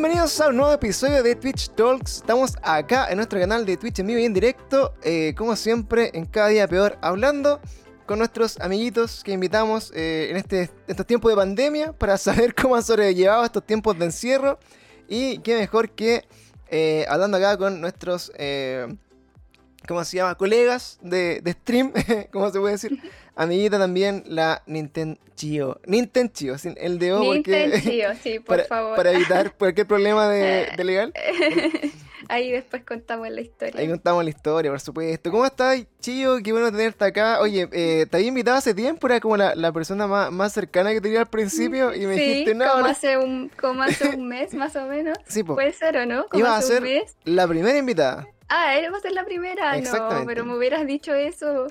Bienvenidos a un nuevo episodio de Twitch Talks. Estamos acá en nuestro canal de Twitch en vivo y en directo, eh, como siempre, en cada día peor, hablando con nuestros amiguitos que invitamos eh, en este, estos tiempos de pandemia para saber cómo han sobrellevado estos tiempos de encierro. Y qué mejor que eh, hablando acá con nuestros, ¿cómo se llama? Colegas de, de stream, ¿cómo se puede decir? Amiguita también, la Nintendo Nintendo sin el de O porque... sí, por para, favor. Para evitar cualquier problema de, legal. Ahí después contamos la historia. Ahí contamos la historia, por supuesto. ¿Cómo estás, Chío? Qué bueno tenerte acá. Oye, eh, te había invitado hace tiempo, era como la, persona más, cercana que tenía al principio y me dijiste, no, como, Hace un, como hace un mes más o menos. Sí, Puede ser o no, como iba hace a ser un mes. la primera invitada. Ah, va a ser la primera. No, pero me hubieras dicho eso.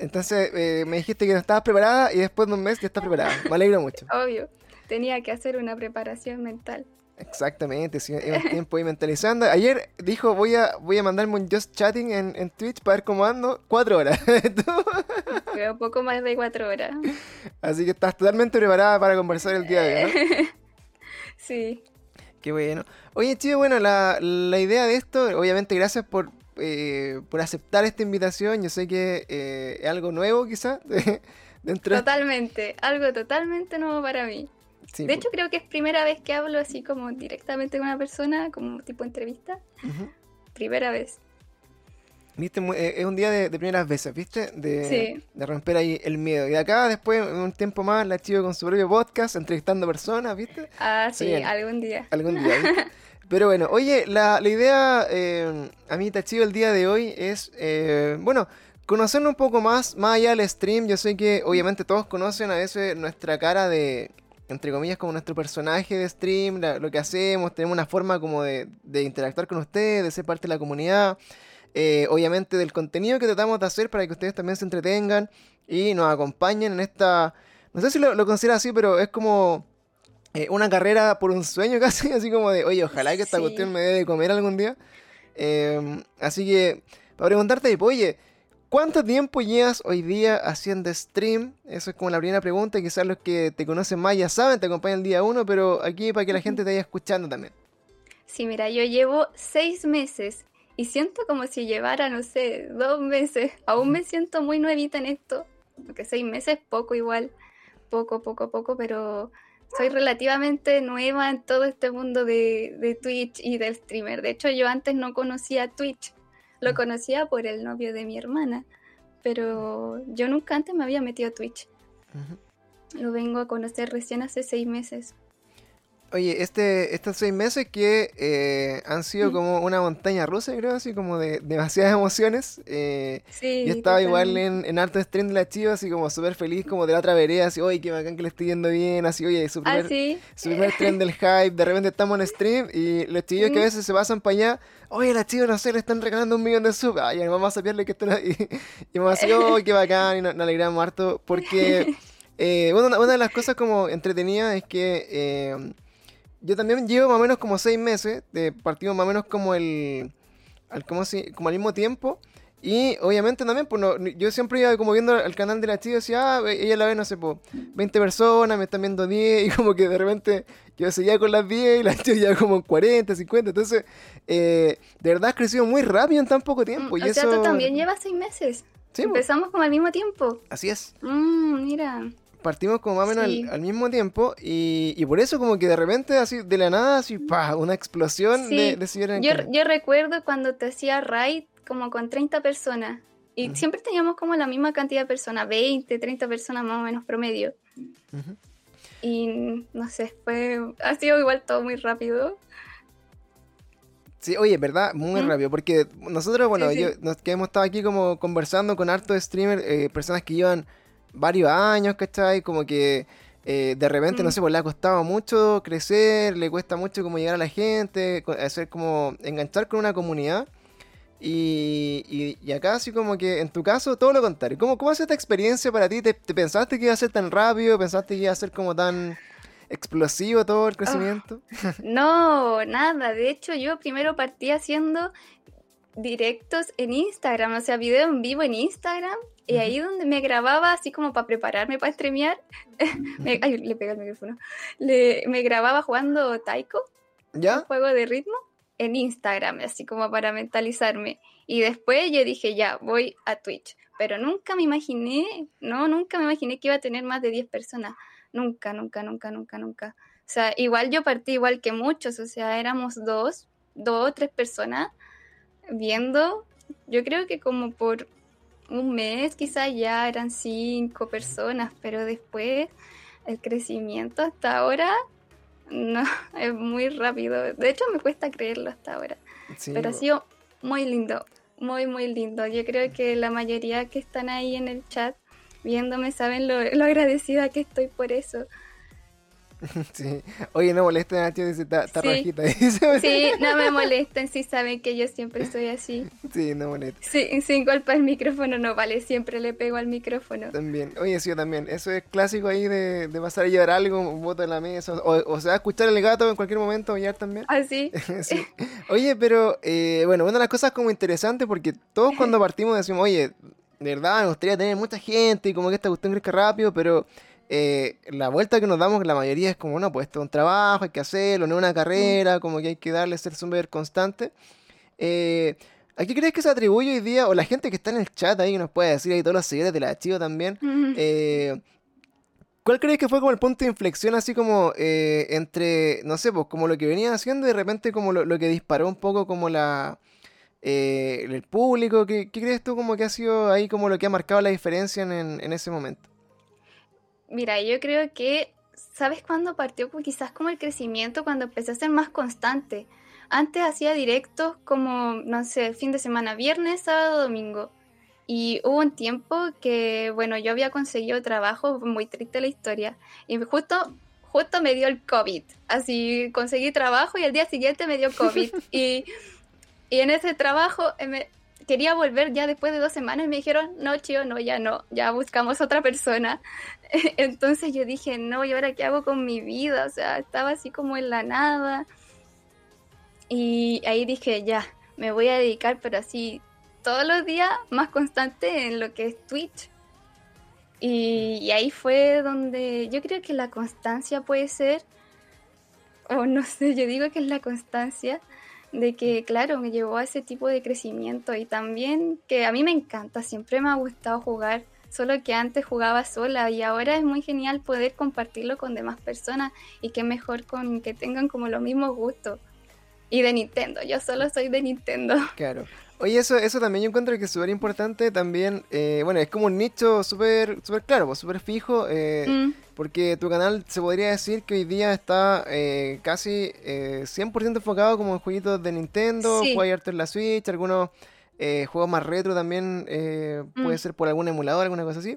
Entonces eh, me dijiste que no estabas preparada y después de un mes ya estás preparada. Me alegro mucho. Obvio. Tenía que hacer una preparación mental. Exactamente, sí, un tiempo ahí mentalizando. Ayer dijo, voy a, voy a mandarme un just chatting en, en Twitch para ver cómo ando. Cuatro horas. Pero poco más de cuatro horas. Así que estás totalmente preparada para conversar el día de hoy, ¿no? Sí. Qué bueno. Oye, chido, bueno, la, la idea de esto, obviamente gracias por, eh, por aceptar esta invitación. Yo sé que eh, es algo nuevo quizás. dentro totalmente, algo totalmente nuevo para mí. de hecho, creo que es primera vez que hablo así como directamente con una persona, como tipo entrevista. Primera vez. ¿Viste? Eh, es un día de, primeras veces, ¿viste? De, de, romper ahí el miedo. Y acá, después, un tiempo más, la chivo con su propio podcast, entrevistando personas, ¿viste? Ah, sí, algún día. Algún día, Pero bueno, oye, la, idea, eh, a mí, Tachido, el día de hoy es, eh, bueno, conocernos un poco más, más allá del stream. Yo sé que obviamente todos conocen a veces nuestra cara de, entre comillas, como nuestro personaje de stream, lo que hacemos, tenemos una forma como de, de, interactuar con ustedes, de ser parte de la comunidad. Eh, obviamente del contenido que tratamos de hacer para que ustedes también se entretengan y nos acompañen en esta... No sé si lo, lo considera así, pero es como eh, una carrera por un sueño casi, así como de, oye, ojalá que esta cuestión me dé de comer algún día. Em, así que, para preguntarte, oye, ¿cuánto tiempo llevas hoy día haciendo stream? Eso es como la primera pregunta, quizás los que te conocen más ya saben, te acompañan el día uno, pero aquí para que la gente te vaya escuchando también. Sí, mira, yo llevo seis meses y siento como si llevara, no sé, dos meses. Aún me siento muy nuevita en esto, porque seis meses poco igual, poco, poco, poco, pero soy relativamente nueva en todo este mundo de, Twitch y del streamer. De hecho, yo antes no conocía Twitch, lo conocía por el novio de mi hermana, pero yo nunca antes me había metido a Twitch. Lo vengo a conocer recién hace seis meses. Oye, este, estos seis meses que eh, han sido mm. como una montaña rusa, creo, así como de demasiadas emociones. Eh, sí, yo estaba igual en, en harto stream de la chiva, así como súper feliz, como de la otra vereda, así, oye, qué bacán que le estoy yendo bien, así, oye, su ah, primer, su primer tren del hype, de repente estamos en stream y los chillos que a mm. veces se pasan para allá, oye, la chiva, no sé, le están regalando un millón de subs, ay, vamos a pillarle que están ahí. Y vamos así, oh, qué bacán, y nos, alegramos harto, porque, eh, una, una, de las cosas como entretenidas es que eh, yo también llevo más o menos como seis meses, de partido más o menos como el, al, como, si, como al mismo tiempo. Y obviamente también, pues yo siempre iba como viendo el canal de la chica y decía, ah, ella la ve, no sé, pues 20 personas, me están viendo 10, y como que de repente yo seguía con las 10 y la chica ya como 40, 50. Entonces, eh, de verdad has crecido muy rápido en tan poco tiempo. y o sea, tú también llevas seis meses. Sí, Empezamos como al mismo tiempo. Así es. Mm, mira partimos como más o menos al, mismo tiempo y, por eso como que de repente así de la nada así pa, una explosión de, de yo, yo recuerdo cuando te hacía raid como con 30 personas y siempre teníamos como la misma cantidad de personas, 20, 30 personas más o menos promedio. Y no sé, fue, ha sido igual todo muy rápido. Sí, oye, ¿verdad? Muy rápido, porque nosotros, bueno, Yo, nos, que hemos estado aquí como conversando con harto streamers, eh, personas que llevan varios años, ¿cachai? Como que eh, de repente, no mm. sé, pues le ha costado mucho crecer, le cuesta mucho como llegar a la gente, hacer como enganchar con una comunidad. Y, y, acá así como que en tu caso todo lo contrario. ¿Cómo, cómo ha sido esta experiencia para ti? ¿Te, pensaste que iba a ser tan rápido? ¿Pensaste que iba a ser como tan explosivo todo el crecimiento? no, nada. De hecho yo primero partí haciendo directos en Instagram, o sea, video en vivo en Instagram y ahí donde me grababa, así como para prepararme para streamear, ay, le pega el micrófono, le, me grababa jugando taiko, ¿Ya? un juego de ritmo, en Instagram, así como para mentalizarme. Y después yo dije, ya, voy a Twitch. Pero nunca me imaginé, no, nunca me imaginé que iba a tener más de 10 personas. Nunca, nunca, nunca, nunca, nunca. O sea, igual yo partí igual que muchos, o sea, éramos dos, dos o tres personas viendo. Yo creo que como por un mes quizás ya eran cinco personas, pero después el crecimiento hasta ahora no, es muy rápido. De hecho, me cuesta creerlo hasta ahora. Sí, Pero ha sido muy lindo, muy, muy lindo. Yo creo que la mayoría que están ahí en el chat viéndome saben lo, lo agradecida que estoy por eso. Sí. Oye, no molesten a Nacho, dice, está, está Sí. rojita. dice. Sí, no me molesten si saben que yo siempre soy así. Sí, no molesten. Sí, sin golpe el micrófono no vale, siempre le pego al micrófono. También. Oye, sí, yo también. Eso es clásico ahí de, de pasar a llevar algo, un voto en la mesa. O, o se va a escuchar el gato en cualquier momento, ya también. Así. Sí. Oye, pero eh, bueno, una de las cosas como interesante porque todos cuando partimos decimos, oye, de verdad me gustaría tener mucha gente y como que esta cuestión crezca rápido, pero eh, la vuelta que nos damos la mayoría es como, no, pues esto es un trabajo, hay que hacerlo, no es una carrera, como que hay que darle ser súper constante. Eh, ¿A qué crees que se atribuye hoy día, o la gente que está en el chat ahí que nos puede decir, ahí todos los seguidores de la Chivo también, eh, ¿Cuál crees que fue como el punto de inflexión así como eh, entre, no sé, pues como lo que venía haciendo y de repente como lo, lo que disparó un poco como la eh, el público? ¿Qué, qué crees tú como que ha sido ahí como lo que ha marcado la diferencia en, en- en ese momento? Mira, yo creo que, ¿sabes cuándo partió? Pues quizás como el crecimiento, cuando empecé a ser más constante. Antes hacía directos como, no sé, fin de semana, viernes, sábado, domingo. Y hubo un tiempo que, bueno, yo había conseguido trabajo, muy triste la historia, y justo, justo me dio el COVID. Así conseguí trabajo y el día siguiente me dio COVID. y, y en ese trabajo eh, me, quería volver ya después de dos semanas y me dijeron, no, chío, no, ya no, ya buscamos otra persona. Entonces yo dije, no, ¿y ahora qué hago con mi vida? O sea, estaba así como en la nada. Y ahí dije, ya, me voy a dedicar, pero así todos los días más constante en lo que es Twitch. Y, y ahí fue donde yo creo que la constancia puede ser, o no sé, yo digo que es la constancia de que, claro, me llevó a ese tipo de crecimiento y también que a mí me encanta, siempre me ha gustado jugar, solo que antes jugaba sola y ahora es muy genial poder compartirlo con demás personas y que mejor con que tengan como los mismos gustos. Y de Nintendo, yo solo soy de Nintendo. Claro. Oye, eso, eso también yo encuentro que es súper importante también, eh, bueno, es como un nicho súper súper claro, pues, súper fijo, eh, Mm, porque tu canal se podría decir que hoy día está eh, casi eh, 100% enfocado como en jueguitos de Nintendo, Sí. harto en la Switch, algunos eh, juegos más retro también, eh, puede Mm. ser por algún emulador, alguna cosa así.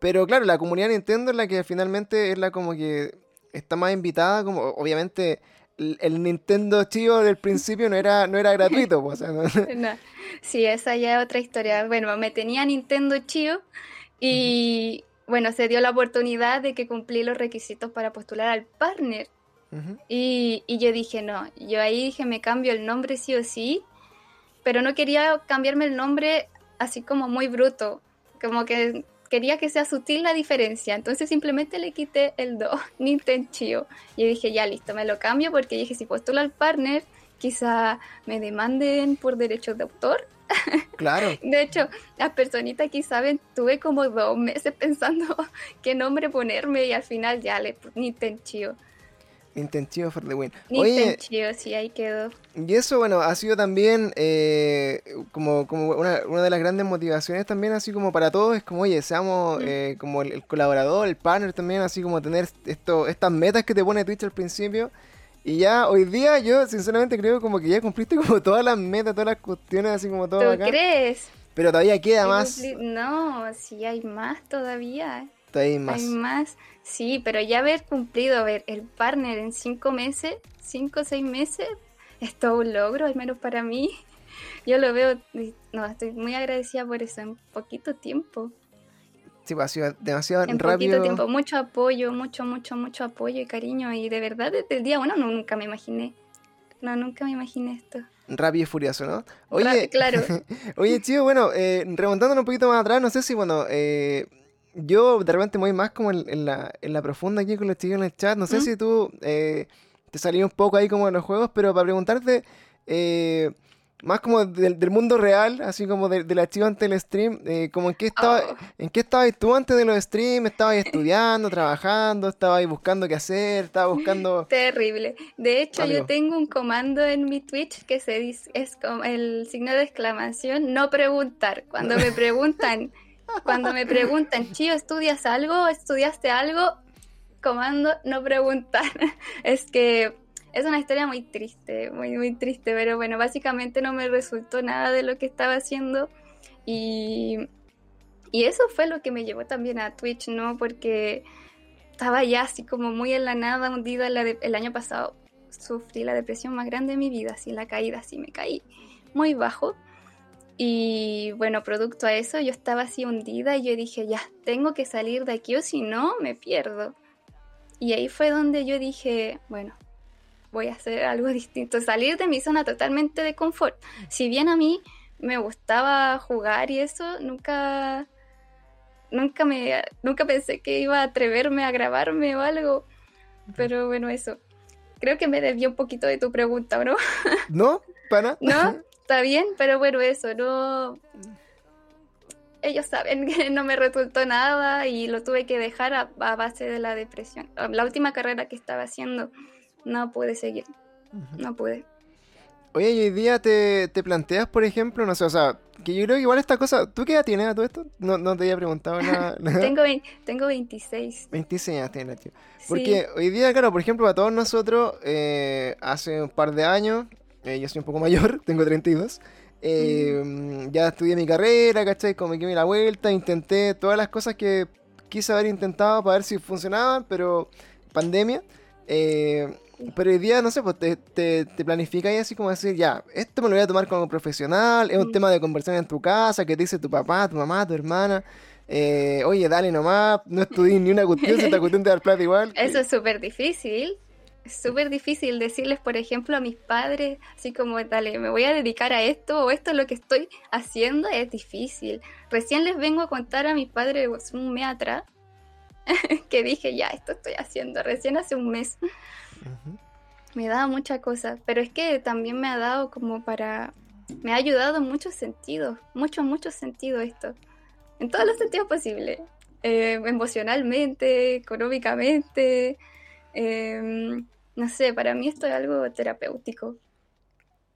Pero claro, la comunidad Nintendo es la que finalmente es la como que está más invitada, como obviamente el, Nintendo chivo del principio no era, no era gratuito, pues, o sea, no- no. Sí, esa ya es otra historia. Bueno, me tenía Nintendo Chio y bueno, se dio la oportunidad de que cumplí los requisitos para postular al partner. Y, y yo dije, no, yo ahí dije, me cambio el nombre sí o sí, pero no quería cambiarme el nombre así como muy bruto, como que quería que sea sutil la diferencia, entonces simplemente le quité el 2, Nintendo. Y dije, ya listo, me lo cambio porque dije, si postulo al partner, quizá me demanden por derechos de autor. Claro. De hecho, las personitas aquí saben, tuve como dos meses pensando qué nombre ponerme y al final ya le puse Nintendo Chivo for the win. Oye, sí, ahí quedó. Y eso, bueno, ha sido también eh, como, como una, una de las grandes motivaciones también, así como para todos, es como, oye, seamos Mm. eh, como el, el colaborador, el partner también, así como tener esto, estas metas que te pone Twitch al principio. Y ya hoy día yo sinceramente creo como que ya cumpliste como todas las metas, todas las cuestiones, así como todo ¿Tú acá. crees? Pero todavía queda que más, No, sí hay más todavía. Hay más. Hay más. Sí, pero ya haber cumplido, a ver, el partner en cinco meses, cinco o seis meses, es todo un logro, al menos para mí. Yo lo veo, no, estoy muy agradecida por eso, en poquito tiempo. Sí, pues, ha sido demasiado En rápido. poquito tiempo, mucho apoyo, mucho, mucho, mucho apoyo y cariño. Y de verdad, desde el día uno no, nunca me imaginé. No, nunca me imaginé esto. Rápido y furioso, ¿no? Oye, claro. Oye, chido, bueno, eh, remontándonos un poquito más atrás, no sé si, bueno, eh, yo de repente me voy más como en, en la, en la profunda aquí con los chicos en el chat. No sé ¿Mm? si tú eh, te salí un poco ahí como de los juegos, pero para preguntarte, eh, más como del, del mundo real, así como del de archivo antes del stream, eh, como en qué estaba, Oh. en qué estabas tú antes de los streams, estabas estudiando, trabajando, estabas buscando qué hacer, estabas buscando... Terrible. De hecho, yo tengo un comando en mi Twitch que se dice, es como el signo de exclamación, no preguntar. Cuando me preguntan, cuando me preguntan, Chío, ¿estudias algo? ¿Estudiaste algo? Comando no preguntar. Es que es una historia muy triste, muy, muy triste, pero bueno, básicamente no me resultó nada de lo que estaba haciendo y, y eso fue lo que me llevó también a Twitch, ¿no? Porque estaba ya así como muy en la nada, hundida la de- el año pasado. Sufrí la depresión más grande de mi vida, así la caída, así me caí muy bajo. Y bueno, producto a eso, yo estaba así hundida y yo dije, ya, tengo que salir de aquí o si no, me pierdo. Y ahí fue donde yo dije, bueno, voy a hacer algo distinto, salir de mi zona totalmente de confort. Si bien a mí me gustaba jugar y eso, nunca nunca me nunca pensé que iba a atreverme a grabarme o algo. Pero bueno, eso. Creo que me desvió un poquito de tu pregunta, ¿no? ¿No? ¿Pana? ¿No? Está bien, pero bueno, eso, no. Ellos saben que no me resultó nada y lo tuve que dejar a, a base de la depresión. La última carrera que estaba haciendo, no pude seguir. No pude. Oye, y hoy día te, te planteas, por ejemplo, no sé, o sea, que yo creo que igual esta cosa, ¿tú qué edad tienes a todo esto? No, no te había preguntado nada. Tengo, tengo 26. 26 años tienes, tío. Sí. Porque hoy día, claro, por ejemplo, a todos nosotros, eh, hace un par de años, eh, yo soy un poco mayor, tengo 32, eh, ya estudié mi carrera, ¿cachai? Como que me la vuelta, intenté todas las cosas que quise haber intentado para ver si funcionaban, pero pandemia. eh, pero hoy día, no sé, pues te, te, te planificas y así como decir, ya, esto me lo voy a tomar como profesional, es un Mm. tema de conversación en tu casa, que te dice tu papá, tu mamá, tu hermana. eh, oye, dale nomás, no estudies ni una cuestión, se te cuestión de dar plata igual. Eso es súper difícil. Es súper difícil decirles, por ejemplo, a mis padres, así como, dale, me voy a dedicar a esto o esto es lo que estoy haciendo, es difícil. Recién les vengo a contar a mis padres un mes atrás que dije, ya, esto estoy haciendo, recién hace un mes. Ujú. Me daba mucha cosa, pero es que también me ha dado como para... Me ha ayudado en muchos sentidos, muchos, muchos sentidos esto. En todos los sentidos posibles. Eh, emocionalmente, económicamente. eh, no sé, para mí esto es algo terapéutico.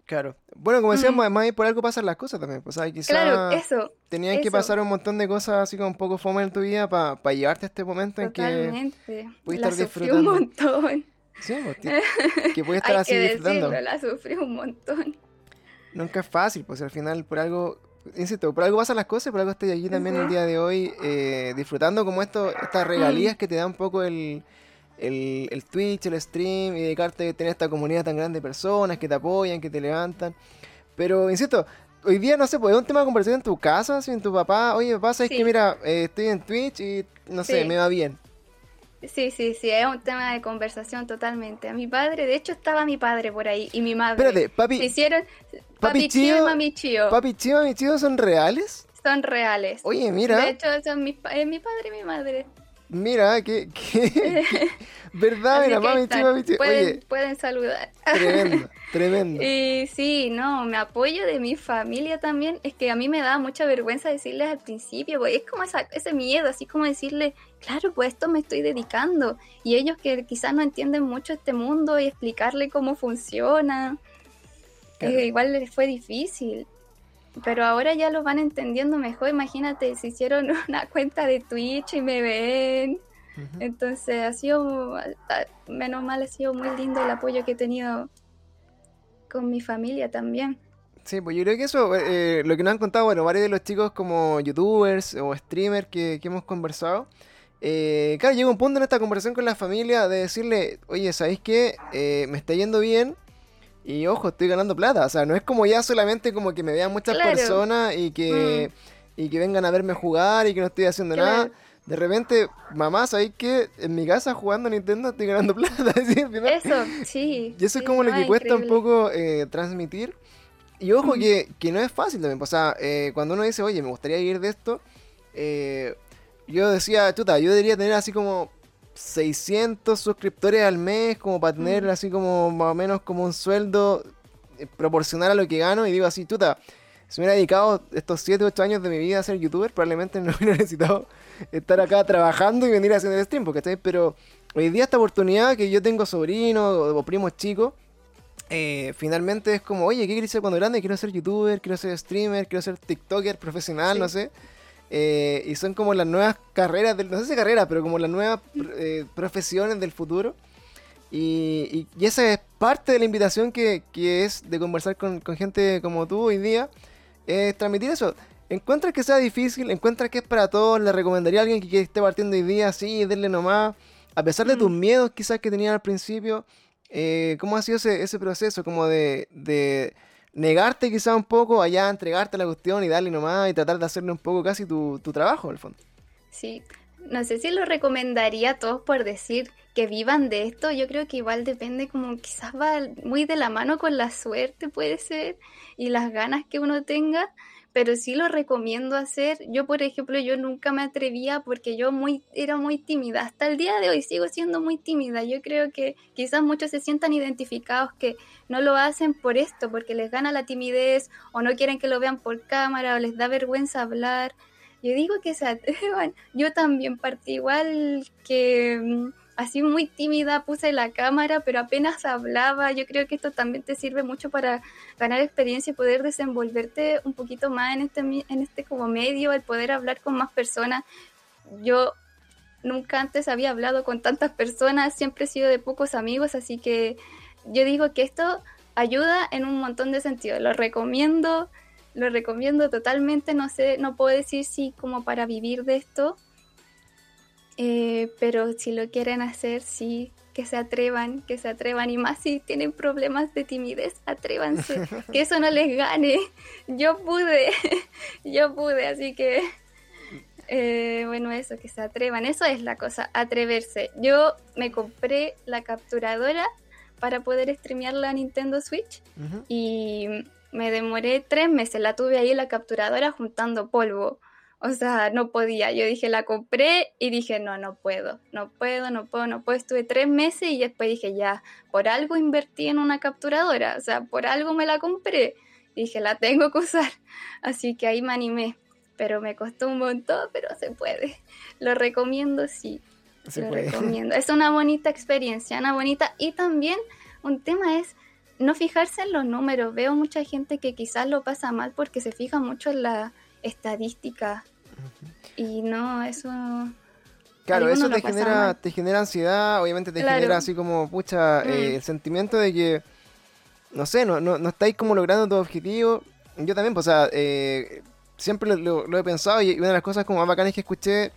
Claro. Bueno, como decíamos, Mm. además por algo pasan las cosas también. Pues, ¿sabes? Quizá Claro, eso, tenían que pasar un montón de cosas así como un poco fome en tu vida para llevarte a este momento en que... puedes La estar sufrí un disfrutando. montón. Sí, pues, que puedes estar Hay así que disfrutando. decirlo, la sufrí un montón. Nunca es fácil, pues al final por algo... Insisto, por algo pasan las cosas por algo estoy aquí también el día de hoy eh, disfrutando como esto, estas regalías que te da un poco el, el, el Twitch, el stream y dedicarte a tener esta comunidad tan grande de personas que te apoyan, que te levantan. Pero, insisto, hoy día no sé, pues es un tema de conversación en tu casa, si en tu papá, oye papá, sabes que mira, eh, estoy en Twitch y no sé, me va bien. Sí, sí, sí, es un tema de conversación totalmente. A mi padre, de hecho estaba mi padre por ahí y mi madre. Espérate, papi, Se hicieron Papi papi, chío chío- y mami chío. papi chiva, mi tío son reales. Son reales. Oye, mira. De hecho, son mi, es mi padre y mi madre. Mira, que, que... ¿Verdad? Mira, mami, están. chiva, mi tío. Pueden, Oye, pueden saludar. tremendo, tremendo. Y sí, no, me apoyo de mi familia también. Es que a mí me da mucha vergüenza decirles al principio, pues es como esa, ese miedo, así como decirle, claro, pues esto me estoy dedicando. Y ellos que quizás no entienden mucho este mundo y explicarle cómo funciona. Claro. eh, igual les fue difícil. Pero ahora ya lo van entendiendo mejor. Imagínate, se hicieron una cuenta de Twitch y me ven. Ujú. Entonces ha sido, a- menos mal, ha sido muy lindo el apoyo que he tenido con mi familia también. Sí, pues yo creo que eso, eh, lo que nos han contado, bueno, varios de los chicos como youtubers o streamers que, que hemos conversado, eh, claro, llega un punto en esta conversación con la familia de decirle, oye, ¿sabéis qué? Eh, me está yendo bien y ojo, estoy ganando plata. O sea, no es como ya solamente como que me vean muchas Claro. Mm. personas y que, y que vengan a verme jugar y que no estoy haciendo nada. De repente, mamá, ¿sabéis qué? En mi casa jugando a Nintendo estoy ganando plata. Eso, sí. y eso es como lo que cuesta un poco eh, transmitir. Y ojo Mm. que, que no es fácil también. pues, O sea, eh, cuando uno dice, oye, me gustaría ir de esto, eh, yo decía, chuta, yo debería tener así como 600 suscriptores al mes como para tener Mm. así como más o menos como un sueldo eh, proporcional a lo que gano y digo así, tuta, si me hubiera dedicado estos 7, 8 años de mi vida a ser youtuber, probablemente no hubiera necesitado estar acá trabajando y venir haciendo el stream, ¿cachai? Pero hoy día esta oportunidad que yo tengo sobrinos o, o primos chicos, eh, finalmente es como, oye, ¿qué quieres ser cuando grande? Quiero ser youtuber, quiero ser streamer, quiero ser tiktoker profesional, Sí. no sé. Eh, y son como las nuevas carreras, del, no sé si carreras, pero como las nuevas eh, profesiones del futuro. Y, y- y esa es parte de la invitación que, que es de conversar con, con gente como tú hoy día, es transmitir eso. Encuentras que sea difícil, encuentras que es para todos, le recomendaría a alguien que, esté partiendo hoy día, sí, denle nomás, a pesar de tus Mm. miedos quizás que tenían al principio, eh, ¿cómo ha sido ese, ese proceso como de, de negarte quizás un poco, allá entregarte la cuestión y darle nomás y tratar de hacerle un poco casi tu, tu trabajo, al fondo? Sí, no sé si lo recomendaría a todos por decir que vivan de esto. Yo creo que igual depende, como quizás va muy de la mano con la suerte, puede ser, y las ganas que uno tenga. Pero sí lo recomiendo hacer. Yo, por ejemplo, yo nunca me atrevía porque yo muy, era muy tímida. Hasta el día de hoy sigo siendo muy tímida. Yo creo que quizás muchos se sientan identificados que no lo hacen por esto, porque les gana la timidez o no quieren que lo vean por cámara o les da vergüenza hablar. Yo digo que se atrevan. Yo también partí igual que mm, así muy tímida, puse la cámara, pero apenas hablaba. Yo creo que esto también te sirve mucho para ganar experiencia y poder desenvolverte un poquito más en este, en este como medio, el poder hablar con más personas. Yo nunca antes había hablado con tantas personas, siempre he sido de pocos amigos, así que yo digo que esto ayuda en un montón de sentidos. Lo recomiendo, lo recomiendo totalmente. No sé, no puedo decir si como para vivir de esto, eh, pero si lo quieren hacer, sí, que se atrevan, que se atrevan. Y más si tienen problemas de timidez, atrévanse, que eso no les gane. Yo pude, yo pude, así que eh, bueno, eso, que se atrevan. Eso es la cosa, atreverse. Yo me compré la capturadora para poder streamear la Nintendo Switch y me demoré tres meses. La tuve ahí en la capturadora juntando polvo. O sea, no podía. Yo dije, la compré y dije, no, no puedo, no puedo, no puedo, no puedo. Estuve tres meses y después dije, ya, por algo invertí en una capturadora. O sea, por algo me la compré. Dije, la tengo que usar. Así que ahí me animé. Pero me costó un montón, pero se puede. Lo recomiendo, sí. Se lo puede. recomiendo. Es una bonita experiencia, una bonita. Y también un tema es no fijarse en los números. Veo mucha gente que quizás lo pasa mal porque se fija mucho en la estadística. Y no, eso. Claro, eso te genera, te genera ansiedad, obviamente te Claro. genera así como, pucha, eh, Mm. el sentimiento de que, no sé, no, no, no estáis como logrando tu objetivo. Yo también, pues, o sea, eh, siempre lo, lo- lo he pensado y una de las cosas como más bacanas que escuché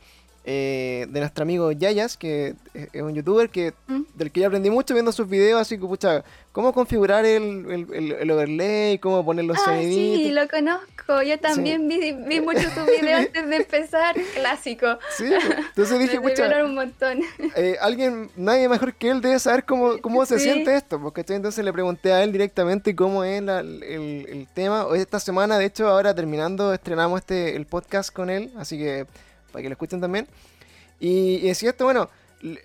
eh, de nuestro amigo Yayas, que es es un youtuber que ¿Mm? del que yo aprendí mucho viendo sus videos, así que, pucha, cómo configurar el, el, el- el overlay, cómo poner los Ah, soniditos. sí, lo conozco. Yo también vi, vi mucho tu video antes de empezar. Clásico. Sí, pues. entonces dije, pucha, un montón. eh, alguien, nadie mejor que él debe saber cómo, cómo se Sí. siente esto, porque entonces le pregunté a él directamente cómo es la- el, el tema. Esta semana, de hecho, ahora terminando, estrenamos este el podcast con él, así que para que lo escuchen también. Y, y decía esto, bueno,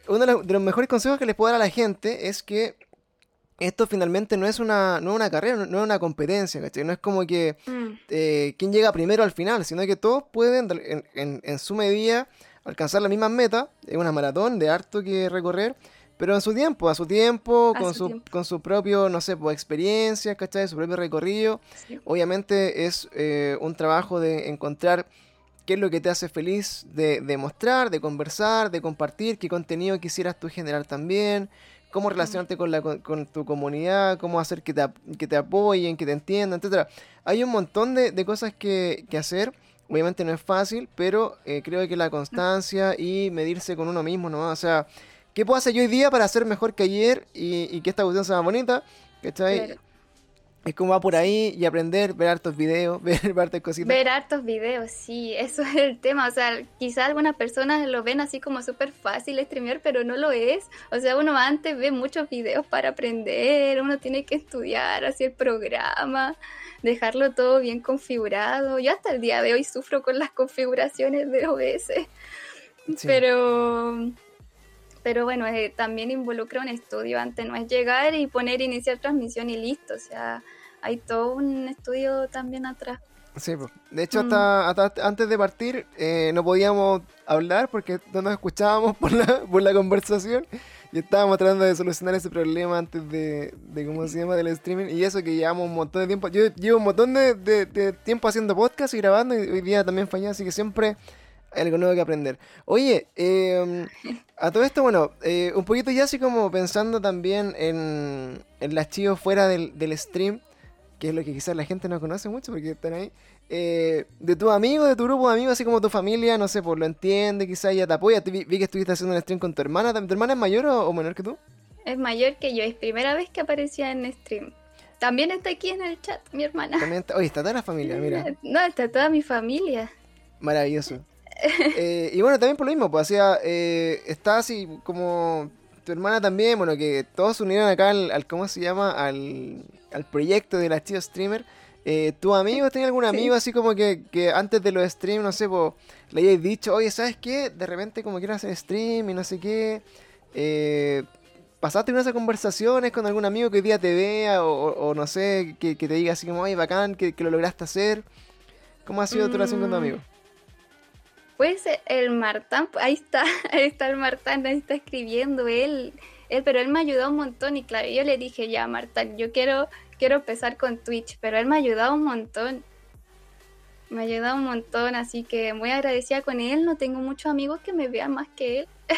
uno de los, de los mejores consejos que les puedo dar a la gente es que esto finalmente no es una, no es una carrera, no, no es una competencia, ¿cachai? No es como que Mm, eh, quién llega primero al final, sino que todos pueden, de- en, en- en su medida, alcanzar las mismas metas. Es una maratón de harto que recorrer, pero en su tiempo, a su tiempo, A con su tiempo. con su propio, no sé, pues, experiencia, ¿cachai? Su propio recorrido. sí. Obviamente es eh, un trabajo de encontrar qué es lo que te hace feliz de, de mostrar, de conversar, de compartir, qué contenido quisieras tú generar también, cómo relacionarte con, la, con, con tu comunidad, cómo hacer que te, que te apoyen, que te entiendan, etcétera. Hay un montón de, de cosas que, que hacer. Obviamente no es fácil, pero eh, creo que la constancia y medirse con uno mismo, ¿no? O sea, ¿qué puedo hacer yo hoy día para ser mejor que ayer y, y que esta cuestión sea más bonita? ¿Cachai? Claro. Es como va por ahí y aprender, ver hartos videos, ver, ver hartas cositas. Ver hartos videos, sí, eso es el tema. O sea, quizá algunas personas lo ven así como súper fácil streamear, pero no lo es. O sea, uno antes ve muchos videos para aprender, uno tiene que estudiar, hacer programa, dejarlo todo bien configurado. Yo hasta el día de hoy sufro con las configuraciones de OBS, Sí. pero, pero bueno, eh, también involucra un estudio antes, no es llegar y poner iniciar transmisión y listo, o sea, hay todo un estudio también atrás. Sí, de hecho, hasta, antes de partir eh, no podíamos hablar porque no nos escuchábamos por la, por la conversación y estábamos tratando de solucionar ese problema antes de, de, ¿cómo se llama?, del streaming. Y eso que llevamos un montón de tiempo. Yo llevo un montón de, de, tiempo haciendo podcast y grabando y hoy día también fallé, así que siempre hay algo nuevo que aprender. Oye, em, a todo esto, bueno, eh, un poquito ya así como pensando también en, en las chivos fuera del, del stream que es lo que quizás la gente no conoce mucho porque están ahí, eh, de tu amigo, de tu grupo de amigos, así como tu familia, no sé, pues lo entiende, quizás ya te apoya. Vi, que estuviste haciendo un stream con tu hermana. ¿Tu hermana es mayor o, menor que tú? Es mayor que yo, es primera vez que aparecía en stream. También está aquí en el chat, mi hermana. También está, oye, está toda la familia, mira. No, está toda mi familia. Maravilloso. Eh, y bueno, también por lo mismo, pues hacía, eh, está así como tu hermana también, bueno, que todos se unieron acá al, ¿cómo se llama? Al, al proyecto del archivo streamer. Eh, ¿Tu amigo tenía algún amigo así como que, antes de los streams, no sé, le hayáis dicho, oye, ¿sabes qué? De repente como quiero hacer stream y no sé qué. Eh, ¿Pasaste unas conversaciones con algún amigo que hoy día te vea o, no sé, que, te diga así como, ay, bacán, que, lo lograste hacer? ¿Cómo ha sido tu relación con tu amigo? Pues el Martán, ahí está, ahí está el Martán, ahí está escribiendo él, él, pero él me ayudó un montón y claro, yo le dije, ya Martán, yo quiero quiero empezar con Twitch, pero él me ha ayudado un montón. Me ha ayudado un montón, así que muy agradecida con él. No tengo muchos amigos que me vean más que él.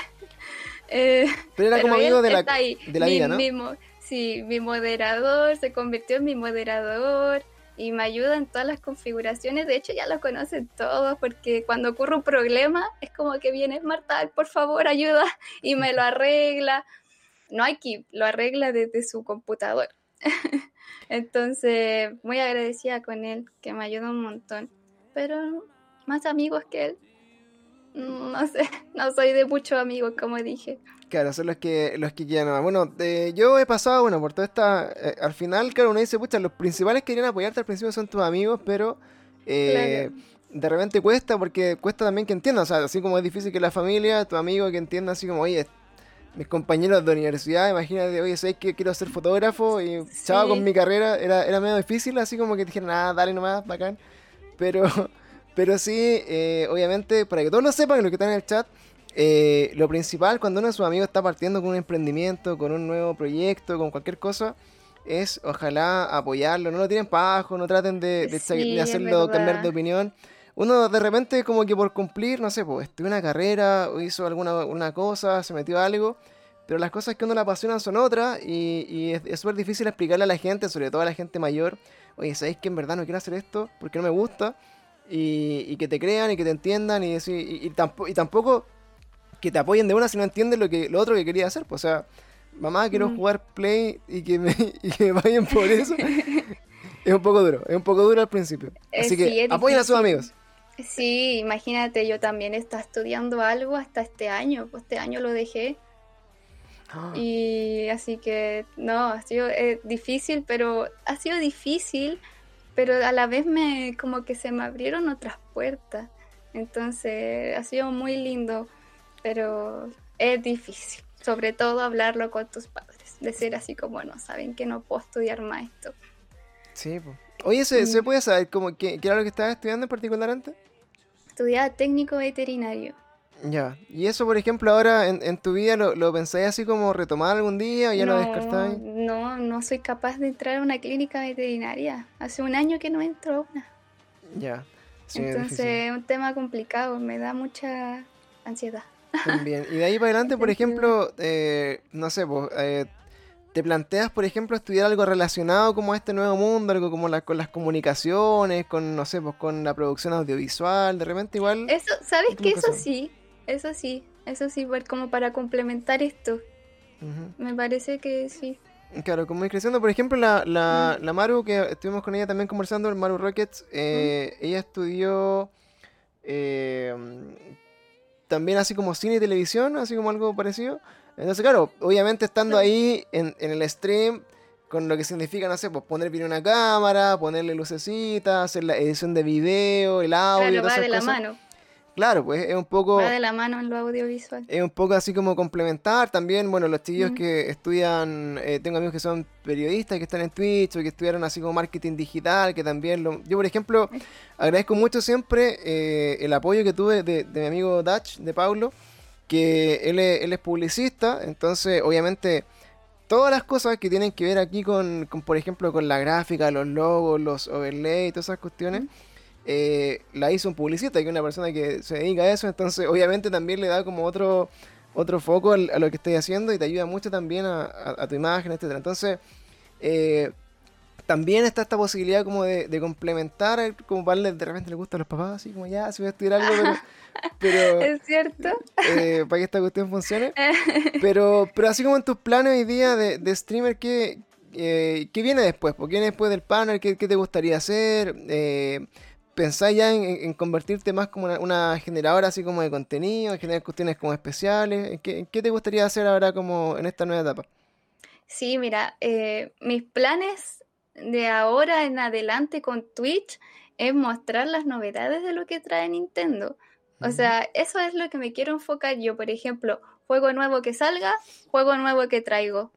Eh, pero era como amigo de la, de la vida, ¿no? Mismo, sí, mi moderador, se convirtió en mi moderador y me ayuda en todas las configuraciones. De hecho, ya lo conocen todos porque cuando ocurre un problema es como que viene Marta, por favor, ayuda y me lo arregla. No hay que lo arregla desde su computador. Entonces, muy agradecida con él, que me ayuda un montón. Pero más amigos que él, no sé, no soy de muchos amigos, como dije. Claro, son los que los que quieran Bueno, yo he pasado, bueno, por toda esta... Eh, al final, claro, uno dice, pucha, los principales que querían apoyarte al principio son tus amigos, pero... Eh, de repente cuesta porque cuesta también que entiendan, o sea, así como es difícil que la familia, tu amigo que entienda así como, oye, mis compañeros de universidad, imagínate, oye, ¿sabes que quiero ser fotógrafo? Y chao con mi carrera, era, era medio difícil, así como que dijeron, ah, dale nomás, bacán. Pero, pero sí, eh, obviamente, para que todos lo sepan, los que están en el chat, eh, lo principal cuando uno de sus amigos está partiendo con un emprendimiento, con un nuevo proyecto, con cualquier cosa, es ojalá apoyarlo, no lo tienen para abajo, no traten de, de hacerlo cambiar de opinión. Uno de repente como que por cumplir, no sé, pues estudió una carrera o hizo alguna una cosa, se metió a algo, pero las cosas que uno le apasionan son otras y, es súper difícil explicarle a la gente, sobre todo a la gente mayor, oye, ¿sabéis que en verdad no quiero hacer esto porque no me gusta? Y, que te crean y que te entiendan y, y, y, tampoco, que te apoyen de una si no entienden lo, que, lo otro que quería hacer, pues o sea, mamá, quiero mm. jugar Play y que, me, y que me vayan por eso. es un poco duro, es un poco duro al principio. Así que apoyen a sus amigos. Sí, imagínate, yo también estaba estudiando algo hasta este año, pues este año lo dejé. Ah. Y así que no, ha sido eh, difícil, pero ha sido difícil, pero a la vez me como que se me abrieron otras puertas. Entonces ha sido muy lindo, pero es difícil, sobre todo hablarlo con tus padres, decir así como no saben que no puedo estudiar más esto. Sí, pues. Oye, ¿se, ¿se, puede saber como qué, qué era lo que estabas estudiando en particular antes? estudiaba técnico veterinario. Ya, y eso por ejemplo ahora en, tu vida lo, lo pensáis así como retomar algún día o ya lo descartáis? No, no soy capaz de entrar a una clínica veterinaria. Hace un año que no entro a una. Ya. Entonces es un tema complicado, me da mucha ansiedad. Bien, y de ahí para adelante, por ejemplo, eh, no sé, pues, eh, ¿Te planteas, por ejemplo, estudiar algo relacionado como a este nuevo mundo, algo como con las comunicaciones, con, no sé, pues con la producción audiovisual, de repente igual? Eso, ¿sabes qué? Eso sí, eso sí, eso sí, como para complementar esto. Me parece que sí. Claro, como ir creciendo, por ejemplo, la, la, la, Maru, que estuvimos con ella también conversando, el Maru Rockets, eh, ella estudió eh, también así como cine y televisión, así como algo parecido. Entonces, claro, obviamente estando ahí en, el stream, con lo que significa, no sé, pues poner bien una cámara, ponerle lucecitas, hacer la edición de video, el audio. Claro, va de la mano. Claro, pues es un poco... Va de la mano en lo audiovisual. Es un poco así como complementar también, bueno, los chiquillos Mm. que estudian, eh, tengo amigos que son periodistas, que están en Twitch o que estudiaron así como marketing digital, que también lo... Yo, por ejemplo, agradezco mucho siempre eh, el apoyo que tuve de, de mi amigo Dutch, de Paulo, que él es, él es publicista, entonces obviamente todas las cosas que tienen que ver aquí con, con, por ejemplo, con la gráfica, los logos, los overlays, todas esas cuestiones, eh, la hizo un publicista, que es una persona que se dedica a eso, entonces obviamente también le da como otro, otro foco a lo que estoy haciendo y te ayuda mucho también a, a- a tu imagen, etcétera. Entonces, eh, también está esta posibilidad como de, de complementar, eh, como para darle- de repente le gusta a los papás, así como ya, si voy a estudiar algo, pero, pero ¿Es cierto? eh, para que esta cuestión funcione. Pero, pero así como en tus planes hoy día de, de streamer, ¿qué, eh, ¿qué viene después? ¿Por qué viene después del panel? ¿Qué, qué te gustaría hacer? Eh, ¿Pensás ya en, en- convertirte más como una, una generadora así como de contenido, en generar cuestiones como especiales? ¿En ¿Qué, te gustaría hacer ahora como en esta nueva etapa? Sí, mira, eh, mis planes de ahora en adelante con Twitch es mostrar las novedades de lo que trae Nintendo. O sea, eso es lo que me quiero enfocar yo. Por ejemplo, juego nuevo que salga, juego nuevo que traigo.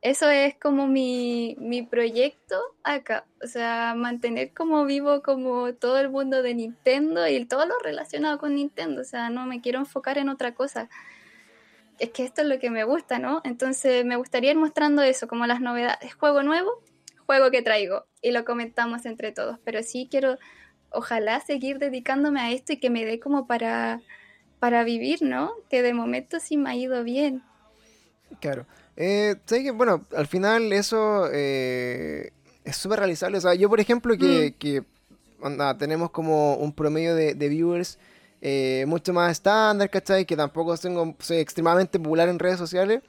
Eso es como mi, mi proyecto acá. O sea, mantener como vivo como todo el mundo de Nintendo y todo lo relacionado con Nintendo. O sea, no me quiero enfocar en otra cosa. Es que esto es lo que me gusta, ¿no? Entonces me gustaría ir mostrando eso, como las novedades. Juego nuevo, juego que traigo. Y lo comentamos entre todos. Pero sí quiero, ojalá, seguir dedicándome a esto y que me dé como para, para vivir, ¿no? Que de momento sí me ha ido bien. Claro. Eh. Bueno, al final eso eh, es súper realizable. O sea, yo por ejemplo que, que onda, tenemos como un promedio de, de viewers eh, mucho más estándar, ¿cachai? Que tampoco tengo, soy extremadamente popular en redes sociales.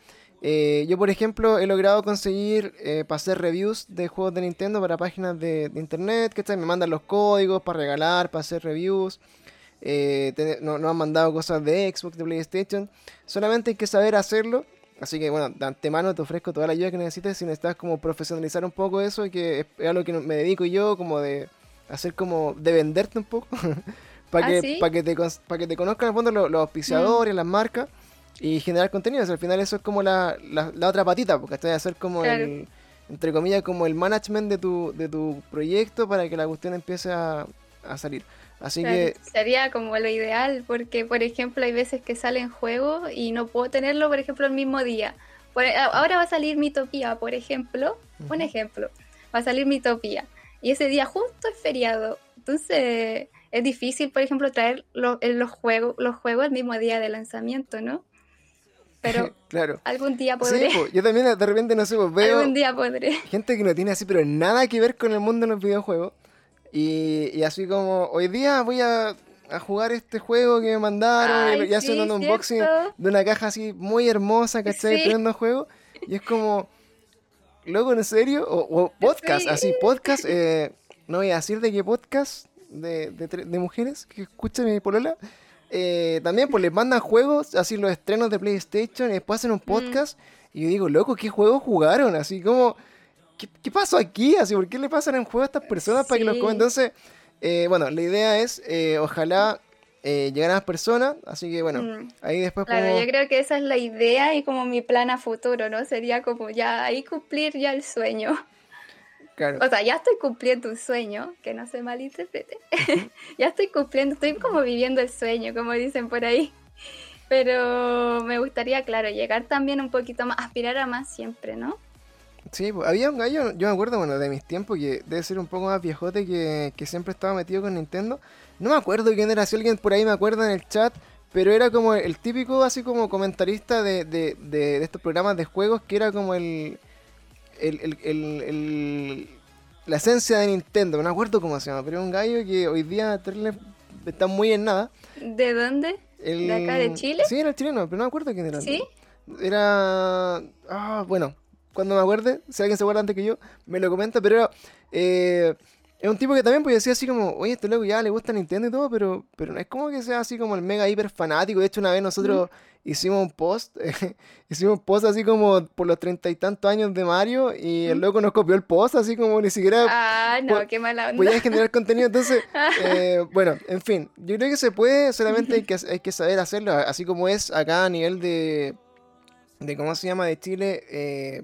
Eh, yo por ejemplo he logrado conseguir eh, para hacer reviews de juegos de Nintendo para páginas de, de internet, ¿cachai? Me mandan los códigos para regalar, para hacer reviews. Eh, no- han mandado cosas de Xbox, de PlayStation. Solamente hay que saber hacerlo. Así que bueno, de antemano te ofrezco toda la ayuda que necesites si necesitas como profesionalizar un poco eso y que es a lo que me dedico yo, como de hacer como de venderte un poco para ¿Ah, que, sí? para que, te, para que te conozcan en el fondo los, los auspiciadores, las marcas y generar contenido. O sea, al final eso es como la, la, la otra patita, porque estás hacer como Claro. el, entre comillas, como el management de tu, de tu proyecto para que la cuestión empiece a, a salir. Así Claro, que sería como lo ideal, porque por ejemplo hay veces que salen juegos y no puedo tenerlo, por ejemplo, el mismo día. Por- a- ahora va a salir Mitopía, por ejemplo, un ejemplo, va a salir Mitopía y ese día justo es feriado, entonces es difícil, por ejemplo, traer lo- eh, los juegos, los juegos el mismo día de lanzamiento, ¿no? Pero claro. algún día Sí, podré, po, yo también de repente, no sé, pues veo algún día podré. gente que no tiene así, pero nada que ver con el mundo de los videojuegos. Y, y así como, hoy día voy a, a jugar este juego que me mandaron Ay, y hacen sí, un unboxing ¿cierto? de una caja así muy hermosa, ¿cachai? Sí. Tremendo juego. Y es como, loco, ¿en serio? O, o podcast, Sí. así, podcast, eh, no voy a decir de qué podcast de, de, mujeres que escuchan mi polola. eh, también pues les mandan juegos, así los estrenos de PlayStation y después hacen un podcast. Y yo digo, loco, ¿qué juegos jugaron? Así como, ¿qué, qué pasó aquí? Así, ¿por qué le pasan en juego a estas personas para que los comen? Entonces, eh, bueno, la idea es, eh, ojalá eh, llegar a más personas. Así que bueno, Mm. ahí después Claro, podemos- yo creo que esa es la idea y como mi plan a futuro, ¿no? Sería como ya ahí cumplir ya el sueño. claro. O sea, ya estoy cumpliendo un sueño, que no se malinterprete. ya estoy cumpliendo, estoy como viviendo el sueño, como dicen por ahí. Pero me gustaría, claro, llegar también un poquito más, aspirar a más siempre, ¿no? Sí, había un gallo, yo me acuerdo, bueno, de mis tiempos, que debe ser un poco más viejote que, que siempre estaba metido con Nintendo. No me acuerdo quién era, si alguien por ahí me acuerda en el chat, pero era como el típico, así como comentarista de, de, de, de estos programas de juegos, que era como el, el, el, el- el- la esencia de Nintendo, no me acuerdo cómo se llama, pero era un gallo que hoy día está muy en nada. ¿De dónde? El- ¿De acá de Chile? Sí, era el chileno, pero no me acuerdo quién era. ¿Sí? Era. Ah, bueno, cuando me acuerde, si alguien se acuerda antes que yo, me lo comenta, pero eh, es un tipo que también pues decía así como, oye, este loco ya le gusta Nintendo y todo, pero, pero no es como que sea así como el mega hiper fanático. De hecho, una vez nosotros hicimos un post, hicimos un post así como por los treinta y tantos años de Mario y el loco nos copió el post así como ni siquiera... Ah, no, qué mala onda. Podía generar contenido, entonces, eh, bueno, en fin, yo creo que se puede, solamente hay que, hay que saber hacerlo, así como es acá a nivel de, de ¿cómo se llama?, de Chile, eh,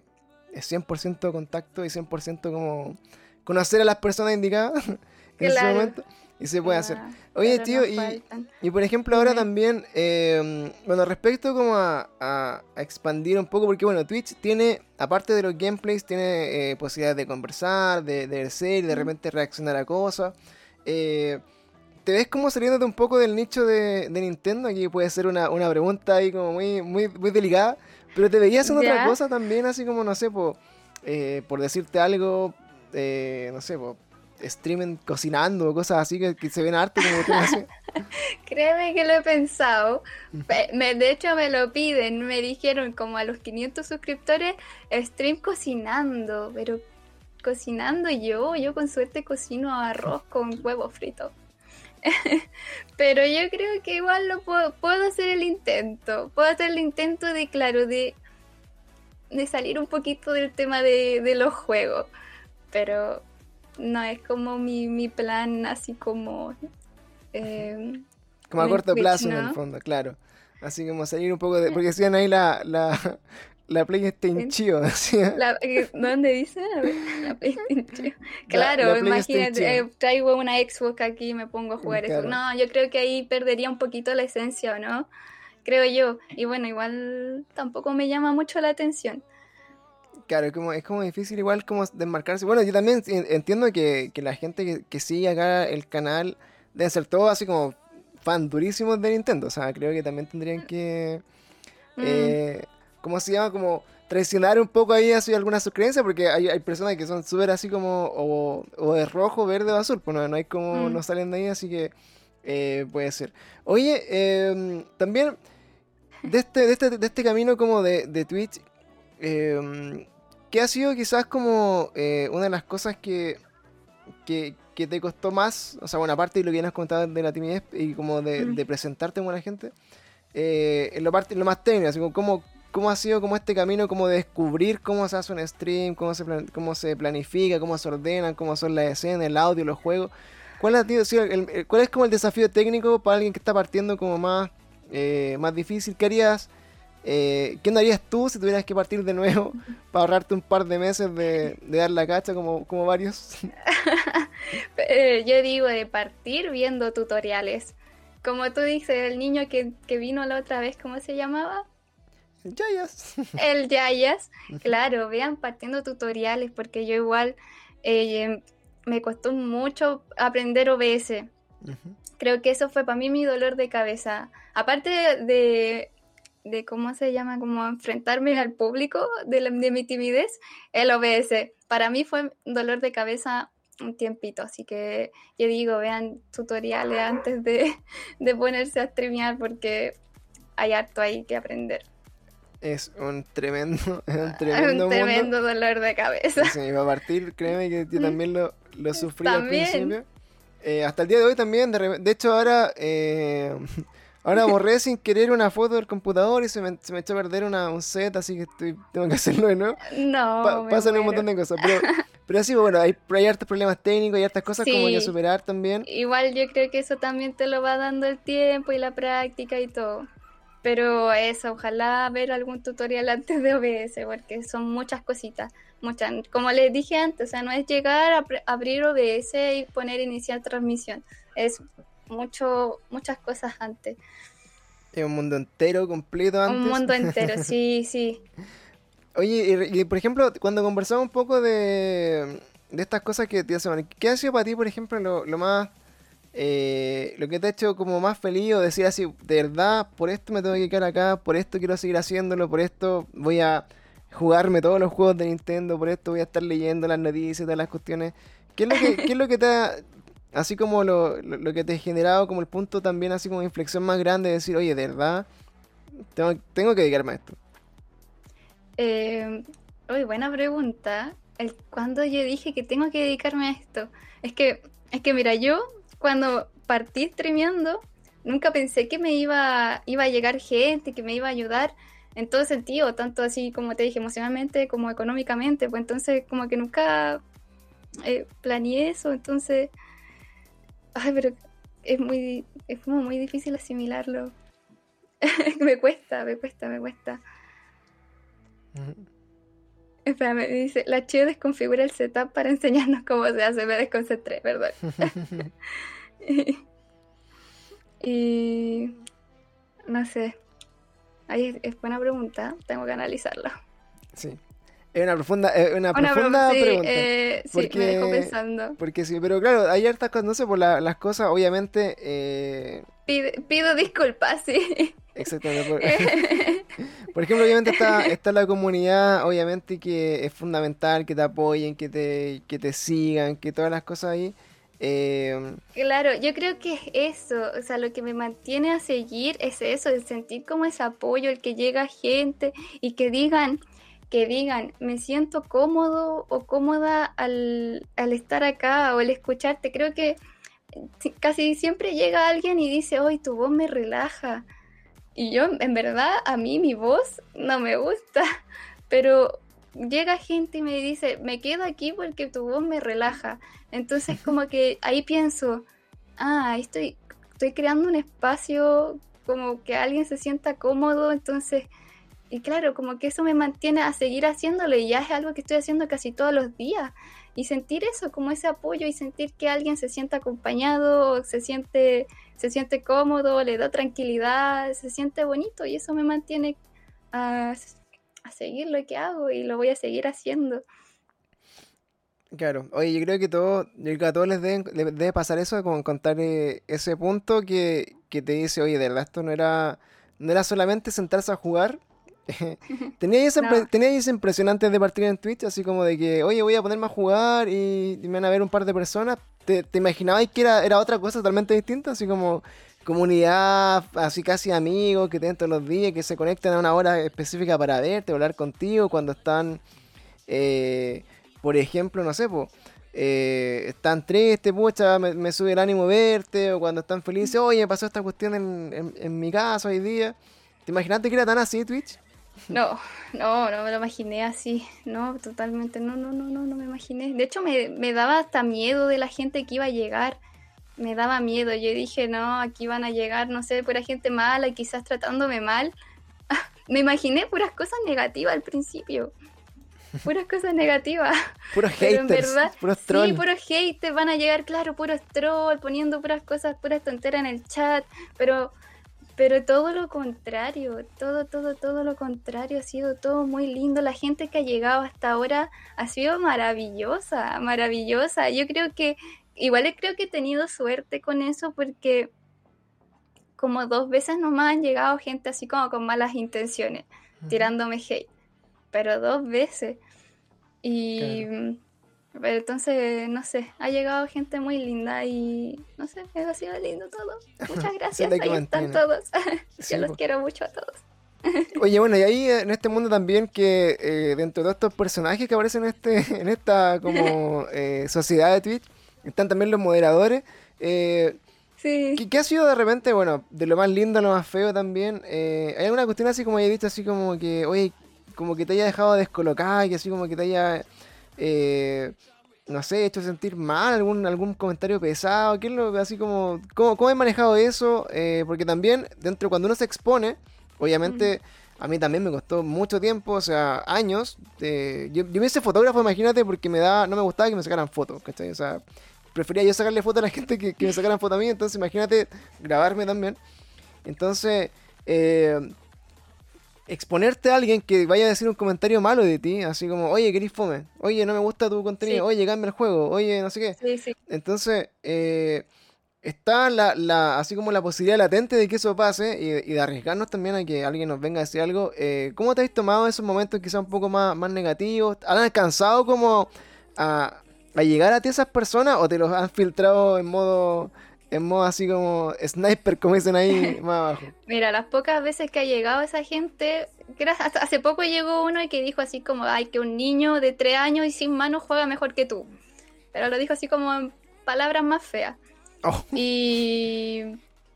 es 100% contacto y 100% como conocer a las personas indicadas en ese momento y se puede hacer. Oye, tío, y, y, por ejemplo ahora también, em, bueno, respecto como a, a, expandir un poco, porque bueno, Twitch tiene, aparte de los gameplays, tiene eh, posibilidades de conversar, de, de ver de repente reaccionar a cosas. Eh, ¿Te ves como saliendo de un poco del nicho de, de, Nintendo? Aquí puede ser una, una pregunta ahí como muy, muy, muy delicada, pero ¿te veías haciendo otra cosa también, así como, no sé, por, eh, por decirte algo, eh, no sé, pues, streamen cocinando o cosas así que, se ven arte como Créeme que lo he pensado. de hecho, me lo piden. Me dijeron como a los 500 suscriptores, stream cocinando. Pero cocinando yo, yo con suerte cocino arroz con huevo frito. pero yo creo que igual lo puedo, puedo hacer el intento. Puedo hacer el intento de, claro, de, de salir un poquito del tema de, de los juegos pero no es como mi, mi plan así como... Eh, como a corto plazo en el fondo, claro. Así como salir un poco de... Porque decían ahí la, la, la PlayStation Chido, eh, ¿Dónde dice? La PlayStation Claro, imagínate, eh, traigo una Xbox aquí y me pongo a jugar eso. No, yo creo que ahí perdería un poquito la esencia, ¿no? Creo yo. Y bueno, igual tampoco me llama mucho la atención. Claro, es como, es como difícil igual como desmarcarse. Bueno, yo también entiendo que, la gente que, sigue acá el canal deben ser todos así como fan durísimos de Nintendo. O sea, creo que también tendrían que... Mm. ¿Cómo se llama? Como traicionar un poco ahí así algunas sus creencias, porque hay, hay personas que son súper así como o, de rojo, verde o azul, pues no, hay como, mm. no salen de ahí, así que eh, puede ser. Oye, em, también de este, de este, de este camino como de, de Twitch, eh, ¿Qué ha sido quizás como eh, una de las cosas que, que, te costó más? O sea, bueno, aparte de lo que ya has contado de la timidez y como de, presentarte con la gente, eh, en lo, parte, lo más técnico, así como cómo, cómo ha sido como este camino como de descubrir cómo se hace un stream, cómo se, cómo se planifica, cómo se ordenan, cómo son las escenas, el audio, los juegos. ¿Cuál, ha sido, el, ¿Cuál es como el desafío técnico para alguien que está partiendo como más, eh, más difícil? ¿Qué harías? Eh, ¿Qué no harías tú si tuvieras que partir de nuevo para ahorrarte un par de meses de, dar la cacha como, como varios? Eh, yo digo de partir viendo tutoriales. Como tú dices, el niño que, vino la otra vez, ¿cómo se llamaba? El Yayas. El Yayas. Claro, vean partiendo tutoriales porque yo igual eh, me costó mucho aprender OBS. Creo que eso fue para mí mi dolor de cabeza. Aparte de de cómo se llama, como enfrentarme al público de, de mi timidez, el OBS. Para mí fue dolor de cabeza un tiempito, así que yo digo, vean tutoriales antes de, de ponerse a streamear porque hay harto ahí que aprender. Es un tremendo, es un tremendo, un tremendo dolor de cabeza. Sí, va a partir, créeme que yo también lo, lo sufrí al principio. Eh, hasta el día de hoy también, de, de hecho ahora eh, Ahora borré sin querer una foto del computador y se me, se me echó a perder una, un set, así que estoy, tengo que hacerlo de nuevo. No. pasan un montón de cosas. Pero, pero sí, bueno, hay, hay hartos problemas técnicos, hay hartas cosas como ya superar también. Igual yo creo que eso también te lo va dando el tiempo y la práctica y todo. Pero eso, ojalá ver algún tutorial antes de OBS, porque son muchas cositas. Muchas. Como les dije antes, o sea, no es llegar a abrir OBS y poner iniciar transmisión. Es mucho, muchas cosas antes. Es un mundo entero, completo antes. Un mundo entero, sí, sí. Oye, y, por ejemplo, cuando conversamos un poco de, de estas cosas que te hacen, ¿qué ha sido para ti, por ejemplo, lo, lo más... Eh, lo que te ha hecho como más feliz o decir así, de verdad, por esto me tengo que quedar acá, por esto quiero seguir haciéndolo, por esto voy a jugarme todos los juegos de Nintendo, por esto voy a estar leyendo las noticias todas las cuestiones. ¿Qué es lo que, qué es lo que te, ha, así como lo, lo, que te ha generado como el punto también así como inflexión más grande de decir, oye, de verdad, tengo, tengo que dedicarme a esto? Eh, buena pregunta. el cuando yo dije que tengo que dedicarme a esto. Es que, es que mira, yo cuando partí streameando, nunca pensé que me iba, iba a llegar gente, que me iba a ayudar en todo sentido, tanto así como te dije, emocionalmente como económicamente, pues entonces como que nunca eh, planeé eso, entonces, ay, pero es muy, es como muy difícil asimilarlo. me cuesta, me cuesta, me cuesta. Espera, me dice, la Chio desconfigura el setup para enseñarnos cómo se hace, me desconcentré, perdón. y no sé, Ahí es buena pregunta, tengo que analizarla. Sí. Es una profunda, una, profunda pregunta. Eh, sí, me dejo pensando. Porque sí, pero claro, hay hartas cosas, no sé, por las cosas, obviamente... Eh... Pido, disculpas, sí. Exactamente. Por, ejemplo, obviamente está, está la comunidad, obviamente que es fundamental que te apoyen, que te, que te sigan, que todas las cosas ahí. Em, claro, yo creo que es eso, o sea, lo que me mantiene a seguir es eso, el sentir como ese apoyo, el que llega gente y que digan, que digan, me siento cómodo o cómoda al, al estar acá o al escucharte. Creo que casi siempre llega alguien y dice, hoy tu voz me relaja. Y yo, en verdad, a mí mi voz no me gusta, pero llega gente y me dice, me quedo aquí porque tu voz me relaja. Entonces como que ahí pienso, ah, estoy, estoy creando un espacio como que alguien se sienta cómodo, entonces, y claro, como que eso me mantiene a seguir haciéndolo y ya es algo que estoy haciendo casi todos los días. Y sentir eso, como ese apoyo y sentir que alguien se sienta acompañado, se siente, se siente cómodo, le da tranquilidad, se siente bonito y eso me mantiene a, a seguir lo que hago y lo voy a seguir haciendo. Claro, oye, yo creo que, todo, a todos les debe, pasar eso, como encontrar eh, ese punto que, te dice, oye, de verdad esto no era, no era solamente sentarse a jugar. tenía, esa, antes de partir en Twitch, así como de que, oye, voy a ponerme a jugar y, me van a ver un par de personas. ¿Te, te imaginabas que era, era otra cosa totalmente distinta? Así como comunidad, así casi amigos que tienen todos los días, que se conectan a una hora específica para verte, hablar contigo cuando están... Eh, por ejemplo, no sé, pues, están tristes, pucha, me, sube el ánimo verte, o cuando están felices, oye, me pasó esta cuestión en, mi casa hoy día. ¿Te imaginaste que era tan así Twitch? No, no, no me lo imaginé así, no, totalmente, no, no, no, no, no me imaginé. De hecho, me, me daba hasta miedo de la gente que iba a llegar, me daba miedo, yo dije, no, aquí van a llegar, no sé, pura gente mala, quizás tratándome mal. me imaginé puras cosas negativas al principio puras cosas negativas. Puros haters, puros trolls. Sí, puros haters, van a llegar, claro, puros trolls, poniendo puras cosas, puras tonteras en el chat, pero pero todo lo contrario, todo, todo, todo lo contrario, ha sido todo muy lindo. La gente que ha llegado hasta ahora ha sido maravillosa, maravillosa. Yo creo que, igual creo que he tenido suerte con eso porque como dos veces nomás han llegado gente así como con malas intenciones, tirándome hate pero dos veces. Y pero entonces, no sé, ha llegado gente muy linda y no sé, ha sido lindo todo. Muchas gracias, ahí están todos. Yo los quiero mucho a todos. Oye, bueno, y ahí en este mundo también que eh, dentro de estos personajes que aparecen en este en esta como eh, sociedad de Twitch, están también los moderadores. Eh, sí. ¿qué, ha sido de repente, bueno, de lo más lindo a lo más feo también? ¿Hay alguna cuestión así como he dicho, así como que, oye, como que te haya dejado descolocada, que así como que te haya, eh, no sé, hecho sentir mal, algún, algún comentario pesado, ¿qué es lo así como, cómo, cómo he manejado eso? Eh, porque también, dentro, cuando uno se expone, obviamente... A mí también me costó mucho tiempo, o sea, años. yo, yo me hice fotógrafo, imagínate, porque me da, no me gustaba que me sacaran fotos, ¿cachai? O sea, prefería yo sacarle fotos a la gente que, que me sacaran fotos a mí, entonces imagínate grabarme también. Entonces, eh, exponerte a alguien que vaya a decir un comentario malo de ti, así como, oye, querís fome, oye, no me gusta tu contenido, oye, cambia el juego, oye, no sé qué. Sí, sí. Entonces, eh, está la, la, así como la posibilidad latente de que eso pase y, de arriesgarnos también a que alguien nos venga a decir algo. Eh, ¿Cómo te has tomado esos momentos quizás un poco más, más negativos? ¿Han alcanzado como a, a llegar a ti esas personas o te los han filtrado en modo en modo así como sniper, como dicen ahí más abajo. Mira, las pocas veces que ha llegado esa gente, hace poco llegó uno que dijo así como, ay, que un niño de tres años y sin manos juega mejor que tú. Pero lo dijo así como en palabras más feas. Oh. Y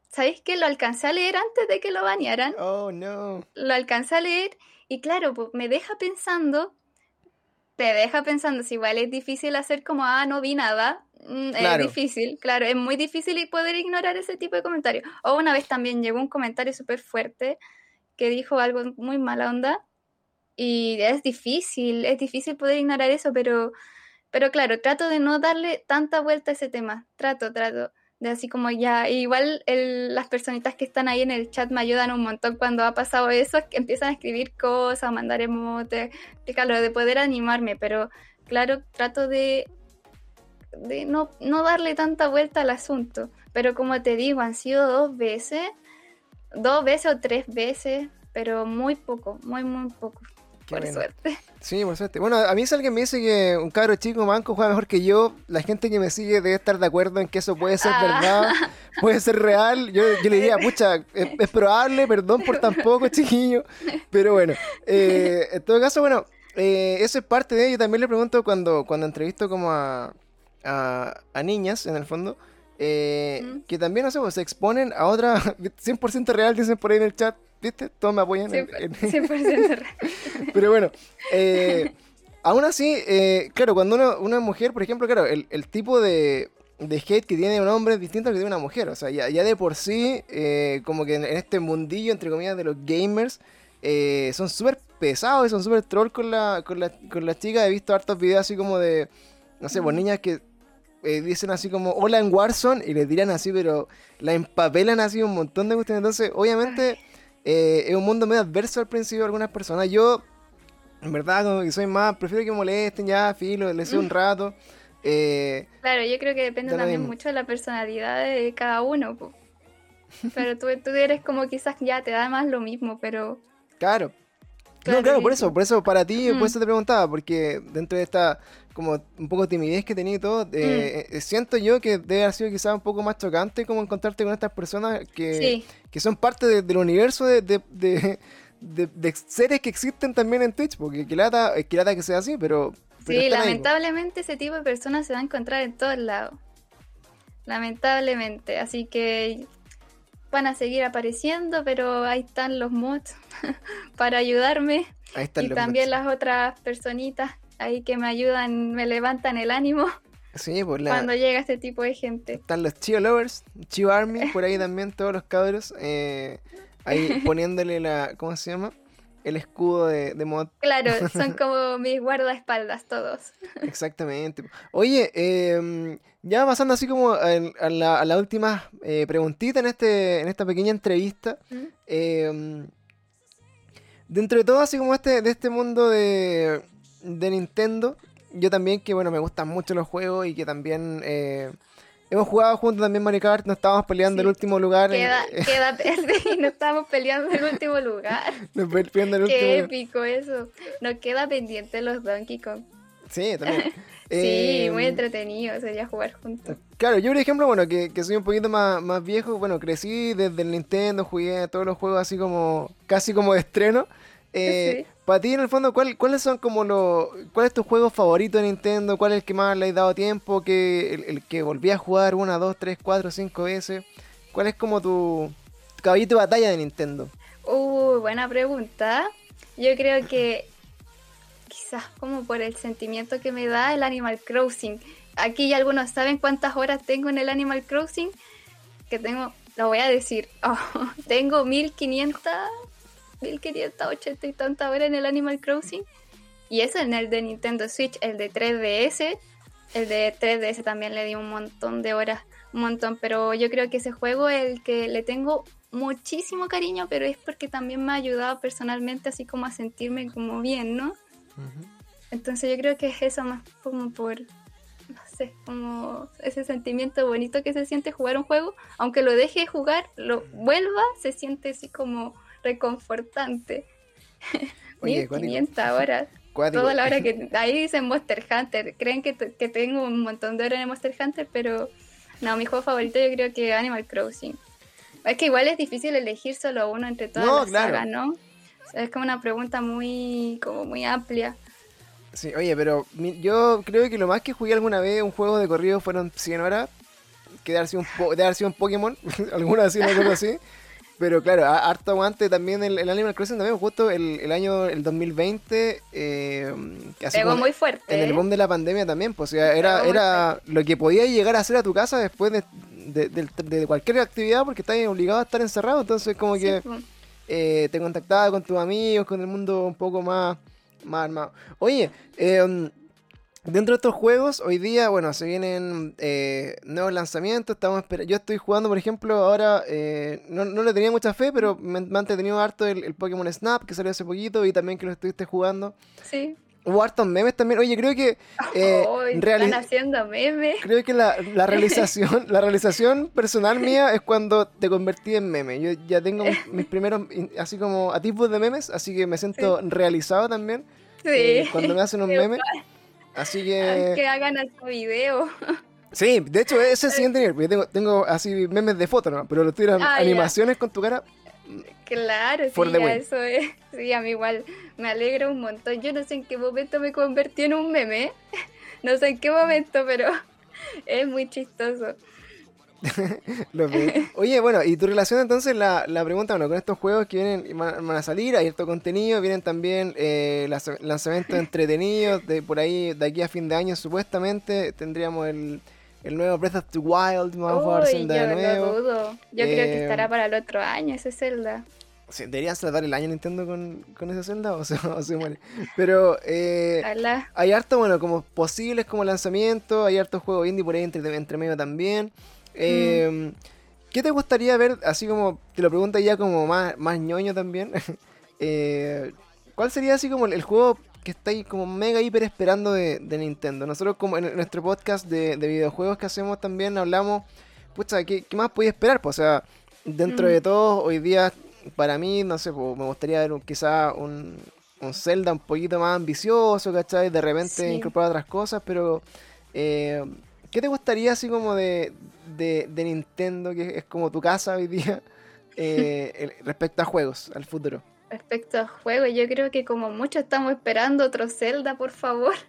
¿sabéis que lo alcancé a leer antes de que lo bañaran? Oh, no. Lo alcancé a leer y claro, pues me deja pensando, te deja pensando, si igual es difícil hacer como, ah, no vi nada. Mm, es difícil, claro, es muy difícil poder ignorar ese tipo de comentarios. O una vez también llegó un comentario súper fuerte que dijo algo muy mala onda y es difícil, es difícil poder ignorar eso, pero, pero claro, trato de no darle tanta vuelta a ese tema, trato, trato de así como ya, igual las personitas que están ahí en el chat me ayudan un montón cuando ha pasado eso, que empiezan a escribir cosas, mandar emotes, claro, de poder animarme, pero claro, trato de, de no, no darle tanta vuelta al asunto, pero como te digo, han sido dos veces dos veces o tres veces, pero muy poco, muy, muy poco. por suerte. Sí, por suerte. Bueno, a mí si alguien me dice que un cabro chico manco juega mejor que yo, la gente que me sigue debe estar de acuerdo en que eso puede ser verdad, ah. puede ser real. Yo, yo le diría, pucha, es, probable, perdón por tan poco, chiquillo. Pero bueno, eh, en todo caso, bueno, eh, eso es parte de ello. También le pregunto cuando, cuando entrevisto como a, a niñas, en el fondo, eh, que también, no sé, pues, se exponen a otra 100% real, dicen por ahí en el chat, ¿viste? Todos me apoyan. 100%, real. Pero bueno, eh, aún así, eh, claro, cuando una, una, mujer, por ejemplo, claro, el, el tipo de, de, hate que tiene un hombre es distinto al que tiene una mujer. O sea, ya, ya de por sí, como que en, este mundillo, entre comillas, de los gamers, son súper pesados y son súper troll con la, con, la, con las chicas. He visto hartos videos así como de, no sé, pues niñas que eh, dicen así como hola en Warzone y le tiran así, pero la empapelan así un montón de cuestiones. Entonces, obviamente, eh, es un mundo medio adverso al principio de algunas personas. Yo, en verdad, como que soy más, prefiero que molesten ya, filo, les un mm. rato. Eh, claro, yo creo que depende también mucho de la personalidad de cada uno. Pero tú, tú eres como quizás ya te da más lo mismo, pero... Claro, no, claro, por eso, por eso para ti, por eso te preguntaba, porque dentro de esta como un poco timidez que tenía y todo, eh, mm. eh, siento yo que debe haber sido quizás un poco más chocante como encontrarte con estas personas que, que son parte del universo de, de, de, seres que existen también en Twitch, porque que lata, que lata que sea así, pero... sí, lamentablemente ese tipo de personas se va a encontrar en todos lados. Lamentablemente, así que van a seguir apareciendo, pero ahí están los mods para ayudarme. Ahí están y también las otras personitas ahí que me ayudan, me levantan el ánimo. Sí, por la... Cuando llega este tipo de gente. Están los Chio Lovers, Chio Army, por ahí también todos los cabros. Eh, ahí poniéndole la. ¿Cómo se llama? El escudo de, mod. Claro, son como mis guardaespaldas todos. Exactamente. Oye, eh, ya pasando así como a, la, última eh, preguntita en, este, en esta pequeña entrevista. Em, dentro de todo, así como este, de este mundo de, de Nintendo, yo también que, bueno, me gustan mucho los juegos y que también... Eh, hemos jugado juntos también Mario Kart, nos estábamos peleando el último lugar. Queda, queda y nos estábamos peleando el último lugar. nos peleando el último Qué épico eso. Nos queda pendiente los Donkey Kong. Sí, también. sí, muy em, entretenido sería jugar juntos. Claro, yo por ejemplo, bueno, que, que soy un poquito más, más viejo, bueno, crecí desde el Nintendo, jugué todos los juegos así como, casi como de estreno. Eh, Para ti, en el fondo, ¿cuál, ¿cuáles son como los. ¿Cuál es tu juego favorito de Nintendo? ¿Cuál es el que más le has dado tiempo? Que, el, que volví a jugar una, dos, tres, cuatro, cinco veces. ¿Cuál es como tu, caballito de batalla de Nintendo? Uh, buena pregunta. Yo creo que quizás como por el sentimiento que me da el Animal Crossing. Aquí ya algunos saben cuántas horas tengo en el Animal Crossing. Que tengo, lo voy a decir, oh, tengo 1500 1580 y tanta hora en el Animal Crossing. Y eso en el de Nintendo Switch, el de 3DS. El de 3DS también le di un montón de horas, un montón. Pero yo creo que ese juego es el que le tengo muchísimo cariño, pero es porque también me ha ayudado personalmente así como a sentirme como bien, ¿no? Entonces yo creo que es eso más como por, no sé, como ese sentimiento bonito que se siente jugar un juego, aunque lo deje jugar, lo vuelva, se siente así como reconfortante. Oye, 1500 horas. Toda la hora que ahí dicen Monster Hunter. Creen que, que, tengo un montón de horas en Monster Hunter, pero no, mi juego favorito yo creo que Animal Crossing. Es que igual es difícil elegir solo uno entre todas las sagas, ¿no? Es como una pregunta muy, como muy amplia. Sí, oye, pero yo creo que lo más que jugué alguna vez un juego de corrido fueron 100 horas. Que de haber sido un, de haber sido un Pokémon, alguna así, una cosa así. Pero claro, harto aguante también el, el Animal Crossing también, justo el, el año, el 2020. Eh, Pegó muy fuerte. En el ¿eh? boom de la pandemia también, pues o sea, era, era lo que podía llegar a hacer a tu casa después de, de, cualquier actividad porque estás obligado a estar encerrado. Entonces, como que eh, te contactaba con tus amigos, con el mundo un poco más, más armado. Oye, eh, Dentro de estos juegos, hoy día, bueno, se vienen eh, nuevos lanzamientos. Estamos Yo estoy jugando, por ejemplo, ahora, eh, no, no, le tenía mucha fe, pero me, me han entretenido harto el, Pokémon Snap, que salió hace poquito, y también que lo estuviste jugando. Sí. Hubo hartos memes también. Oye, creo que. Eh, están haciendo memes. Creo que la, la realización la realización personal mía es cuando te convertí en meme. Yo ya tengo mis, primeros, así como, a tipos de memes, así que me siento realizado también. Sí. Eh, cuando me hacen un meme. Así que. Que hagan este video. Sí, de hecho, ese es el siguiente nivel. Porque tengo, tengo así memes de fotos, ¿no? Pero lo tiran ah, animaciones con tu cara. Claro, sí, eso es. Sí, a mí igual me alegra un montón. Yo no sé en qué momento me convertí en un meme. No sé en qué momento, pero es muy chistoso. Oye, bueno, y tu relación entonces, la, la pregunta, bueno, con estos juegos que vienen van, a salir, hay cierto contenido, vienen también eh, lanzamientos entretenidos, de por ahí, de aquí a fin de año supuestamente, tendríamos el, el nuevo Breath of the Wild, vamos a jugar Zelda yo nuevo. dudo. Yo creo que estará eh, para el otro año ese Zelda. Deberían saltar el año Nintendo con, con esa Zelda o se, o se muere. Pero eh, hay harto, bueno, como posibles como lanzamiento, hay harto juegos indie por ahí entre, entre medio también. Eh, ¿Qué te gustaría ver, así como te lo pregunto ya como más, más ñoño también? eh, ¿Cuál sería así como el, juego que estáis como mega hiper esperando de, Nintendo? Nosotros como en nuestro podcast de, videojuegos que hacemos también hablamos, pucha, ¿qué, qué más podía esperar? Pues, o sea, dentro mm. de todo, hoy día para mí, no sé, pues, me gustaría ver quizá un, un Zelda un poquito más ambicioso, ¿cachai? De repente incorporar otras cosas, pero... Eh, ¿Qué te gustaría así como de, de, Nintendo, que es como tu casa hoy día, eh, respecto a juegos, al futuro? Respecto a juegos, yo creo que como mucho estamos esperando otro Zelda, por favor.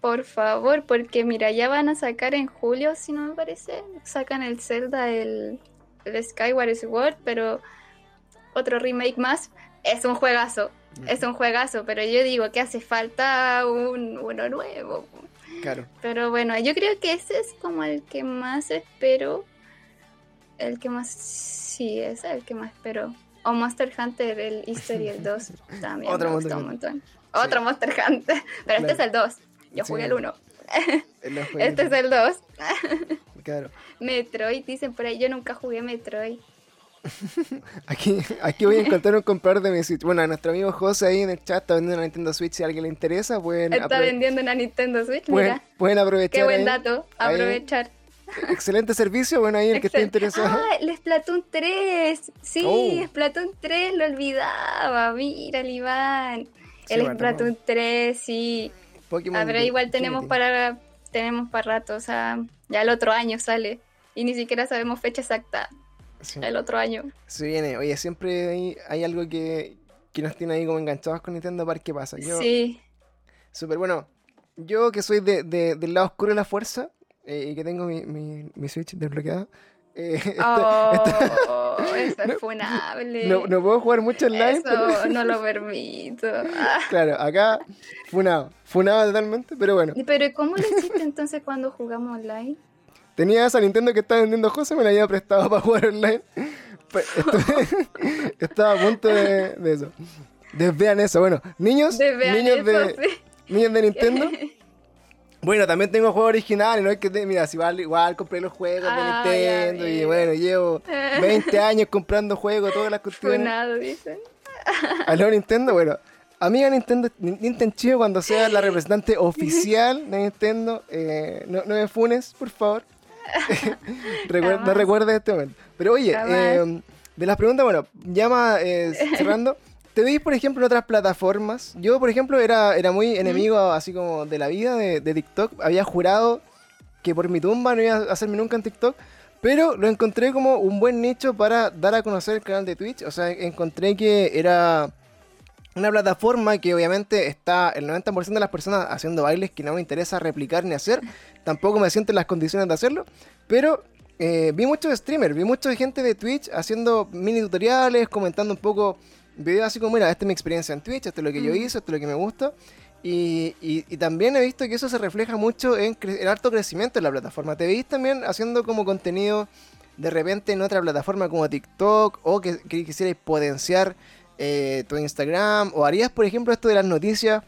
Por favor, porque mira, ya van a sacar en julio, si no me parece, sacan el Zelda, el, el Skyward Sword, pero otro remake más. Es un juegazo, es un juegazo, pero yo digo que hace falta un, uno nuevo. Pero bueno, yo creo que ese es como el que más espero. El que más. Sí, es el que más espero. O Monster Hunter, el History el 2. También Otro me gustó un montón. Otro Monster Hunter. Pero este es el 2. Yo jugué el 1. este es el 2. claro. Metroid, dicen por ahí. Yo nunca jugué Metroid. aquí, aquí voy a encontrar un comprador de mi Switch. Bueno, nuestro amigo José ahí en el chat está vendiendo una Nintendo Switch. Si a alguien le interesa, pueden. Está vendiendo una Nintendo Switch, pueden, mira. Pueden aprovechar. Qué buen dato. Aprovechar. Excelente servicio, bueno, ahí el que esté interesado. Ah, el Splatoon 3. Sí, oh. Splatoon 3, lo olvidaba. Mira, el Iván. el Splatoon 3, sí. a ver, igual tenemos para tenemos para rato, o sea, ya el otro año sale y ni siquiera sabemos fecha exacta el otro año. Se viene, oye, siempre hay, algo que, nos tiene ahí como enganchados con Nintendo para qué pasa. sí. Súper bueno. Yo que soy de, del lado oscuro de la fuerza eh, y que tengo mi, mi, Switch desbloqueada. Eh, oh, eso es funable. No, no, puedo jugar mucho online. Eso no lo permito. claro, acá funado. Funado totalmente, pero bueno. Pero ¿cómo lo hiciste entonces cuando jugamos online? Tenía esa Nintendo que estaba vendiendo José, me la había prestado para jugar online. Pues, estaba a punto de, eso. Desvean eso. Bueno, niños, niños, de, niños de Nintendo. Bueno, también tengo juegos originales, no es que, mira, si igual, igual compré los juegos de ah, Nintendo y bueno, llevo 20 años comprando juegos, todas las cuestiones. Funado, dicen. Aló Nintendo, bueno, amiga Nintendo, Nintendo Chido, cuando sea la representante oficial de Nintendo, eh, no, no me funes, por favor. no recuerda este momento. Pero oye, em, de las preguntas, bueno, llama eh, cerrando. ¿Te veis, por ejemplo, en otras plataformas? Yo, por ejemplo, era, era muy enemigo así como de la vida de, TikTok. Había jurado que por mi tumba no iba a hacerme nunca en TikTok. Pero lo encontré como un buen nicho para dar a conocer el canal de Twitch. O sea, encontré que era una plataforma que obviamente está el 90% de las personas haciendo bailes que no me interesa replicar ni hacer. Tampoco me siento en las condiciones de hacerlo. Pero eh, vi muchos streamers, vi mucha gente de Twitch haciendo mini tutoriales, comentando un poco videos así como, mira, esta es mi experiencia en Twitch, esto es lo que yo mm. hice, esto es lo que me gusta. Y, también he visto que eso se refleja mucho en el alto crecimiento de la plataforma. Te veis también haciendo como contenido de repente en otra plataforma como TikTok o que, que quisierais potenciar eh, tu Instagram? ¿O harías, por ejemplo, esto de las noticias,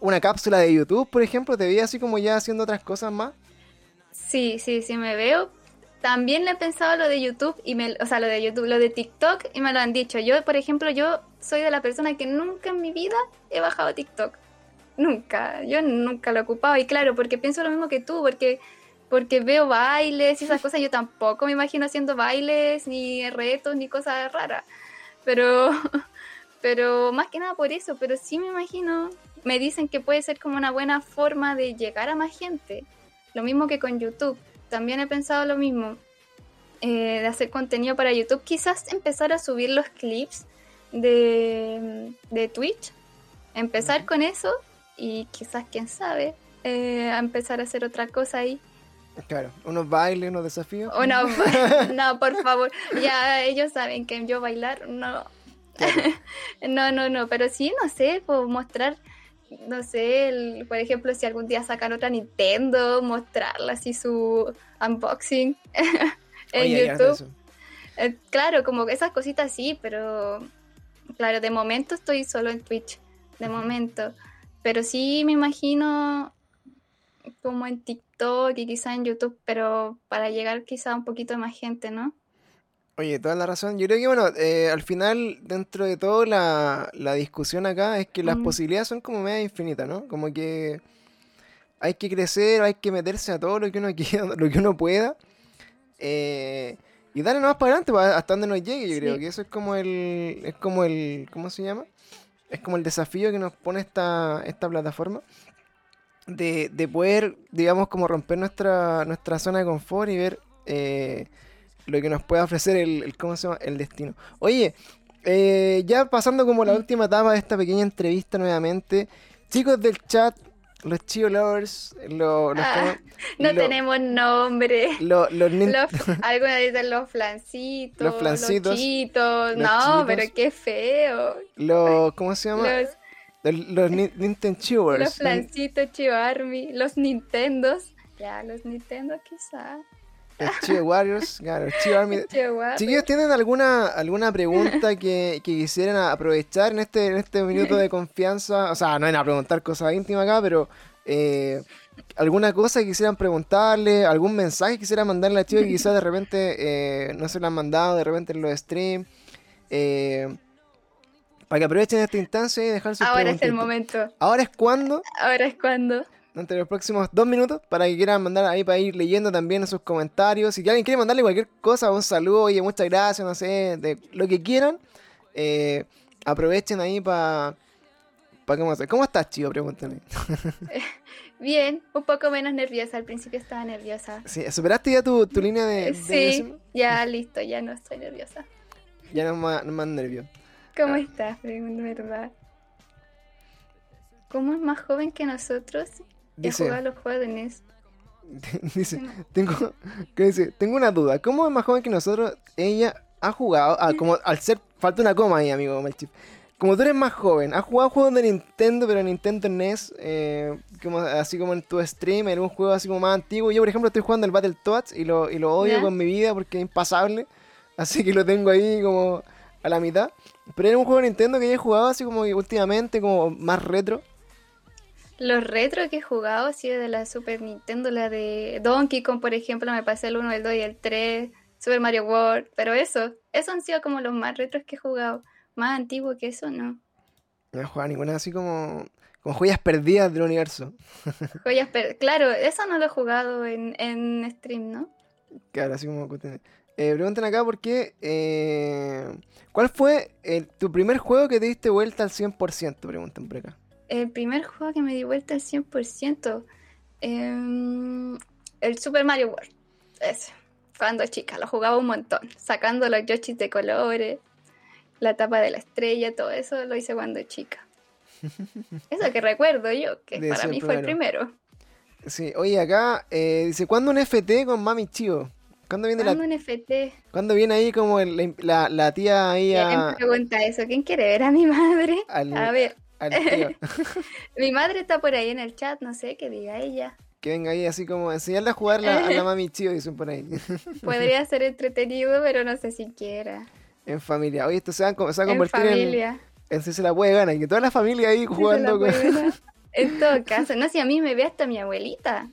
una cápsula de YouTube, por ejemplo? ¿Te veías así como ya haciendo otras cosas más? Sí, sí, sí, me veo. También le he pensado lo de YouTube, y me, o sea, lo de YouTube, lo de TikTok, y me lo han dicho. Yo, por ejemplo, yo soy de la persona que nunca en mi vida he bajado TikTok. Nunca, yo nunca lo he ocupado. Y claro, porque pienso lo mismo que tú, porque porque veo bailes y esas cosas, yo tampoco me imagino haciendo bailes, ni retos, ni cosas raras. Pero Pero más que nada por eso, pero sí me imagino, me dicen que puede ser como una buena forma de llegar a más gente. Lo mismo que con YouTube. También he pensado lo mismo. Eh, de hacer contenido para YouTube. Quizás empezar a subir los clips de, de Twitch. Empezar con eso y quizás, quién sabe, eh, a empezar a hacer otra cosa ahí. Claro, unos bailes, unos desafíos. no, por favor. Ya ellos saben que yo bailar no, no, no, no, pero sí, no sé, mostrar, no sé, por ejemplo, si algún día sacan otra Nintendo, mostrarla así su unboxing en YouTube. Eh, claro, como esas cositas sí, pero claro, de momento estoy solo en Twitch, de momento. Pero sí me imagino como en TikTok y quizá en YouTube, pero para llegar quizá a un poquito más gente, ¿no? Oye, toda la razón. Yo creo que, bueno, eh, al final, dentro de todo, la, discusión acá es que las posibilidades son como media infinitas, ¿no? Como que hay que crecer, hay que meterse a todo lo que uno quiera, lo que uno pueda. Eh, y darle más para adelante pues, hasta donde nos llegue, yo creo que eso es como el. Es como el. ¿Cómo se llama? Es como el desafío que nos pone esta, esta plataforma. De, de poder, digamos, como romper nuestra, nuestra zona de confort y ver. Eh, lo que nos puede ofrecer el, ¿cómo se llama? el destino. Oye, eh, ya pasando como la última etapa de esta pequeña entrevista nuevamente, chicos del chat, los Chio Lovers, los, ah, no tenemos nombre. Los, los, algunos dicen los flancitos. Los flancitos. Los chitos. no, pero qué feo. Los, ¿cómo se llama? Los, los Nintendo Los flancitos Chio Army. Los Nintendos. Ya, los Nintendo quizás. El Warriors, claro, Army. Chiquillos, ¿tienen alguna, alguna pregunta que, quisieran aprovechar en este, en este minuto de confianza? O sea, no en a preguntar cosas íntimas acá, pero eh, alguna cosa que quisieran preguntarle, algún mensaje que quisieran mandarle a Chivo que quizás de repente eh, no se lo han mandado, de repente en los streams. Eh, para que aprovechen esta instancia y dejar sus Ahora es el momento. ¿Ahora es cuando? Ahora es cuando entre los próximos dos minutos para que quieran mandar ahí para ir leyendo también sus comentarios. Si alguien quiere mandarle cualquier cosa, un saludo, oye, muchas gracias, no sé, de lo que quieran, eh, aprovechen ahí para... para ¿cómo, ¿Cómo estás, chido? Pregúntame. Bien, un poco menos nerviosa. Al principio estaba nerviosa. Sí, ¿superaste ya tu, línea de, Sí, ya listo, ya no estoy nerviosa. Ya no más, no más nervio. ¿Cómo ah. estás? Pregunto, ¿verdad? ¿Cómo es más joven que nosotros? Dice, los jóvenes. dice, tengo, ¿qué dice? Tengo una duda. ¿Cómo es más joven que nosotros? Ella ha jugado, ah, como al ser, falta una coma ahí, amigo Melchip. Como tú eres más joven, ¿has jugado juegos de Nintendo, pero Nintendo NES? Eh, como, así como en tu stream, en un juego así como más antiguo. Yo, por ejemplo, estoy jugando el Battletoads y lo, y lo odio con mi vida porque es impasable. Así que lo tengo ahí como a la mitad. Pero era un juego de Nintendo que he jugado así como últimamente, como más retro. Los retro que he jugado sido de la Super Nintendo, la de Donkey Kong, por ejemplo, me pasé el 1, el 2 y el 3, Super Mario World, pero eso, esos han sido como los más retros que he jugado. Más antiguo que eso, no. No he jugado ninguna así como, como joyas perdidas del universo. joyas perdidas, claro, eso no lo he jugado en, en stream, ¿no? Claro, así como... Eh, preguntan acá por qué... Eh, ¿Cuál fue tu primer juego que te diste vuelta al 100%? Preguntan por acá el primer juego que me di vuelta al 100%, em, el Super Mario World. Ese, cuando chica, lo jugaba un montón, sacando los Yoshis de colores, la tapa de la estrella, todo eso lo hice cuando chica. Eso que recuerdo yo, que para mí fue el primero. Sí, oye, acá eh, dice, ¿cuándo un FT con Mami Chivo? ¿Cuándo viene, la, Dame un FT. ¿cuándo viene ahí como el- la, la tía ahí ¿Quién a, me pregunta eso? ¿Quién quiere ver a mi madre? al, A ver, al tío? mi madre está por ahí en el chat, no sé qué diga ella. Que venga ahí así como enseñarle a jugar la- a la Mami Chivo, dicen por ahí. Podría ser entretenido, pero no sé si quiera. en familia. Oye, esto se va, a co- se va a En convertir en, familia. en si se la puede ganar. Y que toda la familia ahí jugando con... En todo caso, no, si a mí me ve hasta mi abuelita.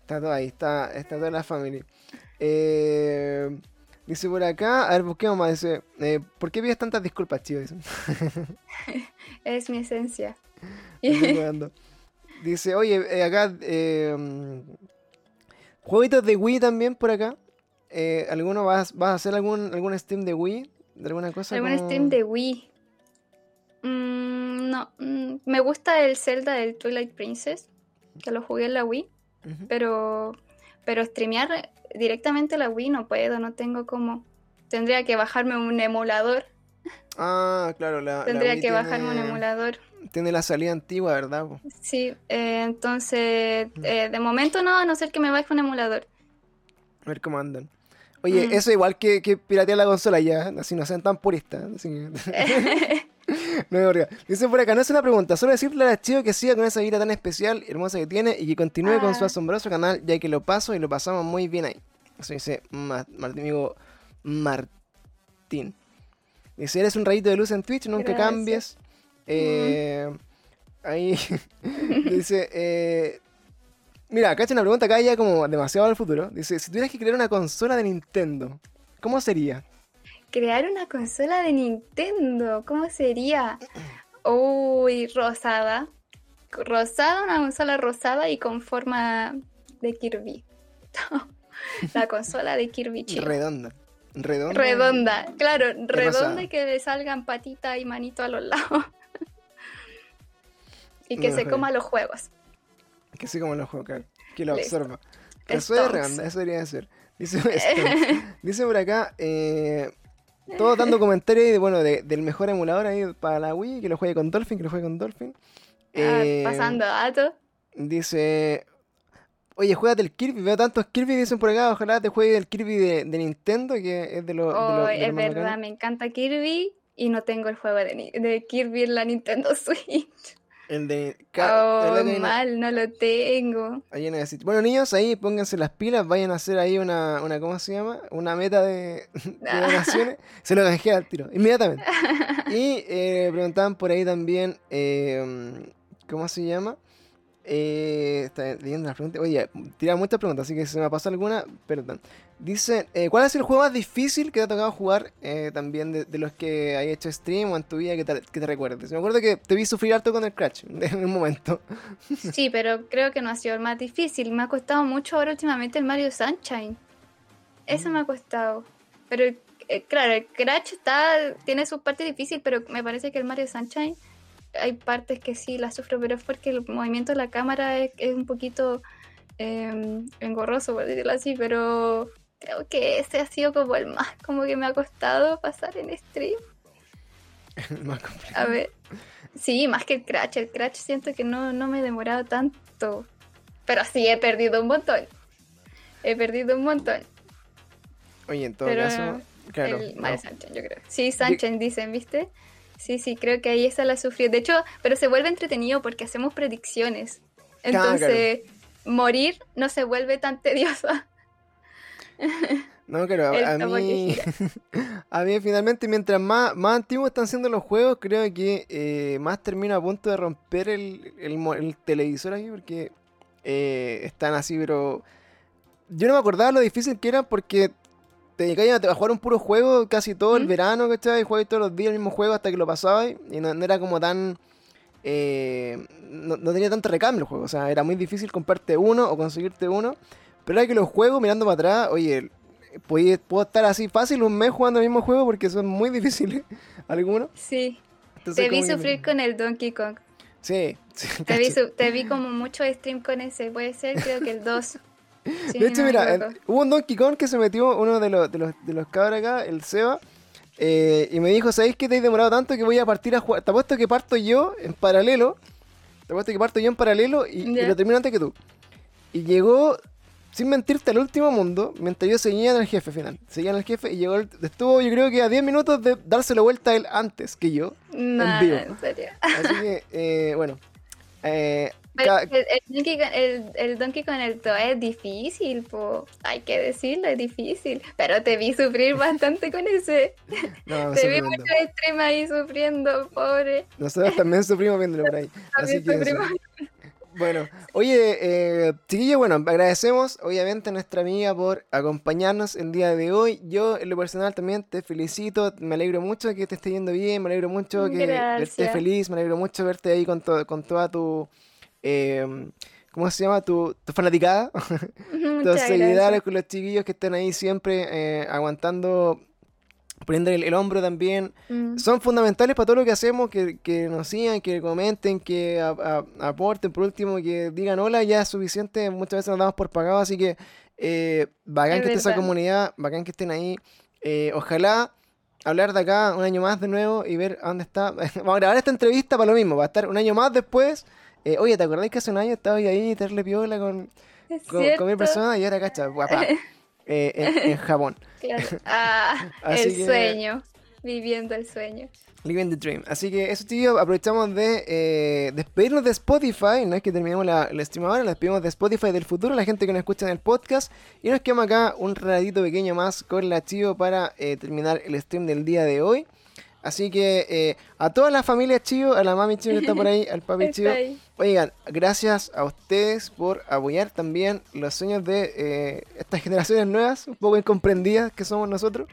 Está todo ahí, está, está toda la familia. Eh, dice por acá, a ver, busquemos más. Dice, eh, ¿por qué pides tantas disculpas? Dice, Es mi esencia. Dice, oye, eh, acá, eh, jueguitos de Wii también por acá. Eh, ¿Alguno vas, vas a hacer algún, algún stream de Wii? ¿De alguna cosa? ¿Algún como- stream de Wii? Mm, no, mm, me gusta el Zelda del Twilight Princess, que lo jugué en la Wii, pero, pero streamear directamente la Wii no puedo, no tengo como... Tendría que bajarme un emulador, Ah, claro, la, la tendría Wii que bajarme un emulador. Tiene la salida antigua, ¿verdad? Sí, eh, entonces, eh, de momento no, a no ser que me baje un emulador. A ver cómo andan. Oye, Mm. eso igual que, que piratear la consola ya, así no sean tan puristas. así que- no me. Dice por acá, no es una pregunta, solo decirle al chico que siga con esa vida tan especial y hermosa que tiene y que continúe con su Ah. asombroso canal, ya que lo paso y lo pasamos muy bien ahí. Eso dice Ma- Ma- mi amigo Martín. Dice, eres un rayito de luz en Twitch, nunca Gracias. cambies. Eh, Ahí dice, eh, mira, cacha una pregunta acá ya como demasiado al futuro. Dice, si tuvieras que crear una consola de Nintendo, ¿cómo sería? Crear una consola de Nintendo, ¿cómo sería? Uy, rosada. Rosada, una consola rosada y con forma de Kirby. La consola de Kirby chido. Redonda. Redonda. Redonda, claro, redonda rosada. y que le salgan patitas y manito a los lados. Y que No, se coma los juegos. Que sí como lo juego, claro. Que lo Listo. absorba. Eso es redonda, eso debería ser. Dice. Dice por acá, eh, todos dando comentarios de, bueno, de- del mejor emulador ahí para la Wii, que lo juegue con Dolphin, que lo juegue con Dolphin. Ah, Eh, pasando datos. Dice, oye, juégate el Kirby, veo tantos Kirby, dicen por acá, ojalá te juegue el Kirby de, de Nintendo, que es de los... Oh, es verdad, me encanta Kirby y no tengo el juego de Kirby en la Nintendo Switch. El de... Oh, mal, no lo tengo. Bueno, niños, ahí pónganse las pilas, vayan a hacer ahí una, una ¿cómo se llama? Una meta de, de donaciones. se lo canjea al tiro, inmediatamente. Y eh, preguntaban por ahí también, eh, ¿cómo se llama? Eh, está leyendo las preguntas. Oye, tira muchas preguntas, así que si se me pasó alguna, perdón. Dice, eh, ¿cuál es el juego más difícil que te ha tocado jugar eh, también de, de los que hay hecho stream o en tu vida que te, que te recuerdes? Me acuerdo que te vi sufrir harto con el Crash en un momento. Sí, pero creo que no ha sido el más difícil. Me ha costado mucho ahora últimamente el Mario Sunshine. Eso Mm. me ha costado. Pero eh, claro, el Crash está, tiene su parte difícil, pero me parece que el Mario Sunshine hay partes que sí las sufro, pero es porque el movimiento de la cámara es, es un poquito eh, engorroso, por decirlo así, pero creo que ese ha sido como el más como que me ha costado pasar en stream. Más complicado. A ver. Sí, más que el Crash. El Crash siento que no, no me he demorado tanto. Pero sí, he perdido un montón. He perdido un montón. Oye, en todo Pero caso, claro. el no. Sunshine, yo creo. Sí, Sunshine dicen, ¿viste? Sí, sí, creo que ahí esa la sufrí. De hecho, pero se vuelve entretenido porque hacemos predicciones. Claro, Entonces, morir no se vuelve tan tediosa. No, El a, mí, a mí finalmente mientras más, más antiguos están siendo los juegos, creo que eh, más termino a punto de romper el, el televisor aquí porque eh, están así, pero yo no me acordaba lo difícil que era porque te dedicabas a jugar un puro juego casi todo el ¿Mm? verano, ¿cachai? Y jugabas todos los días el mismo juego hasta que lo pasabas y no, no era como tan... eh, no, no tenía tanto recambio el juego, o sea, era muy difícil comprarte uno o conseguirte uno. Pero era que los juegos, mirando para atrás, oye, puedo estar así fácil un mes jugando el mismo juego porque son muy difíciles algunos. Sí. Entonces, Te vi que- sufrir con el Donkey Kong. Sí, sí, Te vi, te vi como mucho stream con ese. Puede ser, creo que el 2. Sí, de hecho, no mira, hubo un Donkey Kong que se metió, uno de los, de los, de los cabros acá, el Seba, Eh, y me dijo, ¿sabéis que te has demorado tanto que voy a partir a jugar? Te apuesto que parto yo en paralelo. Te apuesto que parto yo en paralelo y, lo termino antes que tú. Y llegó, sin mentirte, al último mundo, mientras yo seguía en el jefe final. Seguía en el jefe y llegó, el- estuvo yo creo que a 10 minutos de dárselo vuelta a él antes que yo. No, vivo. en serio. Así que, eh, bueno. eh, Pero el, el Donkey Kong, el, Donkey Toa es difícil, po. hay que decirlo, es difícil. Pero te vi sufrir bastante con ese. no, te vi mucho stream ahí sufriendo, pobre. Nosotros también sufrimos viéndolo por ahí. Así También que eso. Bueno, oye, eh, chiquillo, bueno, agradecemos obviamente a nuestra amiga por acompañarnos el día de hoy. Yo, en lo personal, también te felicito, me alegro mucho que te esté yendo bien, me alegro mucho que verte Gracias. feliz, me alegro mucho verte ahí con, to- con toda tu, eh, ¿cómo se llama? Tu, tu fanaticada, tus seguidores con los chiquillos que están ahí siempre eh, aguantando, poniendo el, el hombro también. Mm. son fundamentales para todo lo que hacemos, que, que nos sigan, que comenten, que a- a- aporten, por último, que digan hola, ya es suficiente, muchas veces nos damos por pagado, así que eh, bacán Es que esté esa comunidad, bacán que estén ahí, Eh, ojalá hablar de acá un año más de nuevo y ver a dónde está, vamos a grabar esta entrevista para lo mismo, va a estar un año más después, Eh, oye, ¿te acordás que hace un año estaba ahí, terle piola con, con, con mil cierto. personas y ahora cacha, guapa, eh, en, en Japón. Claro. Ah, el que- sueño. Viviendo el sueño. Living the Dream. Así que eso, chicos, aprovechamos de eh, despedirnos de Spotify. No es que terminemos la, el stream ahora, la despedimos de Spotify del futuro, la gente que nos escucha en el podcast. Y nos quedamos acá un ratito pequeño más con la Chivo para eh, terminar el stream del día de hoy. Así que eh, a toda la familia Chivo, a la mami Chivo que está por ahí, al papi Chivo. Oigan, gracias a ustedes por apoyar también los sueños de eh, estas generaciones nuevas, un poco incomprendidas que somos nosotros.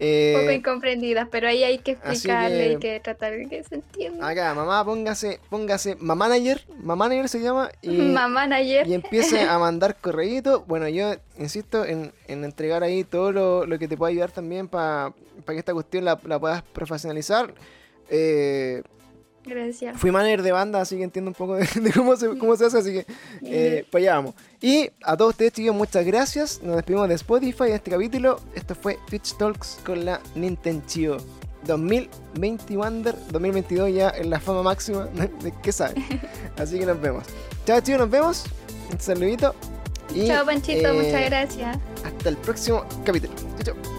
Eh, Un poco incomprendidas, pero ahí hay que explicarle y que- que tratar de que se entienda. Acá, mamá, póngase, póngase, mamanager, mamanager se llama, y, Mamá y empiece a mandar correitos. Bueno, yo insisto en, en entregar ahí todo lo, lo que te pueda ayudar también para que esta cuestión la, la puedas profesionalizar. Eh, Gracias. fui manager de banda, así que entiendo un poco de, de cómo, se, cómo se hace, así que eh, pues allá vamos. Y a todos ustedes, chicos, muchas gracias. Nos despedimos de Spotify en este capítulo. Esto fue Twitch Talks con la Nintendo 2021, 2022 ya en la fama máxima de qué sabe. Así que nos vemos. Chao, chicos, nos vemos. Un saludito. Y, Chao, Panchito, eh, muchas gracias. Hasta el próximo capítulo. Chao, chao.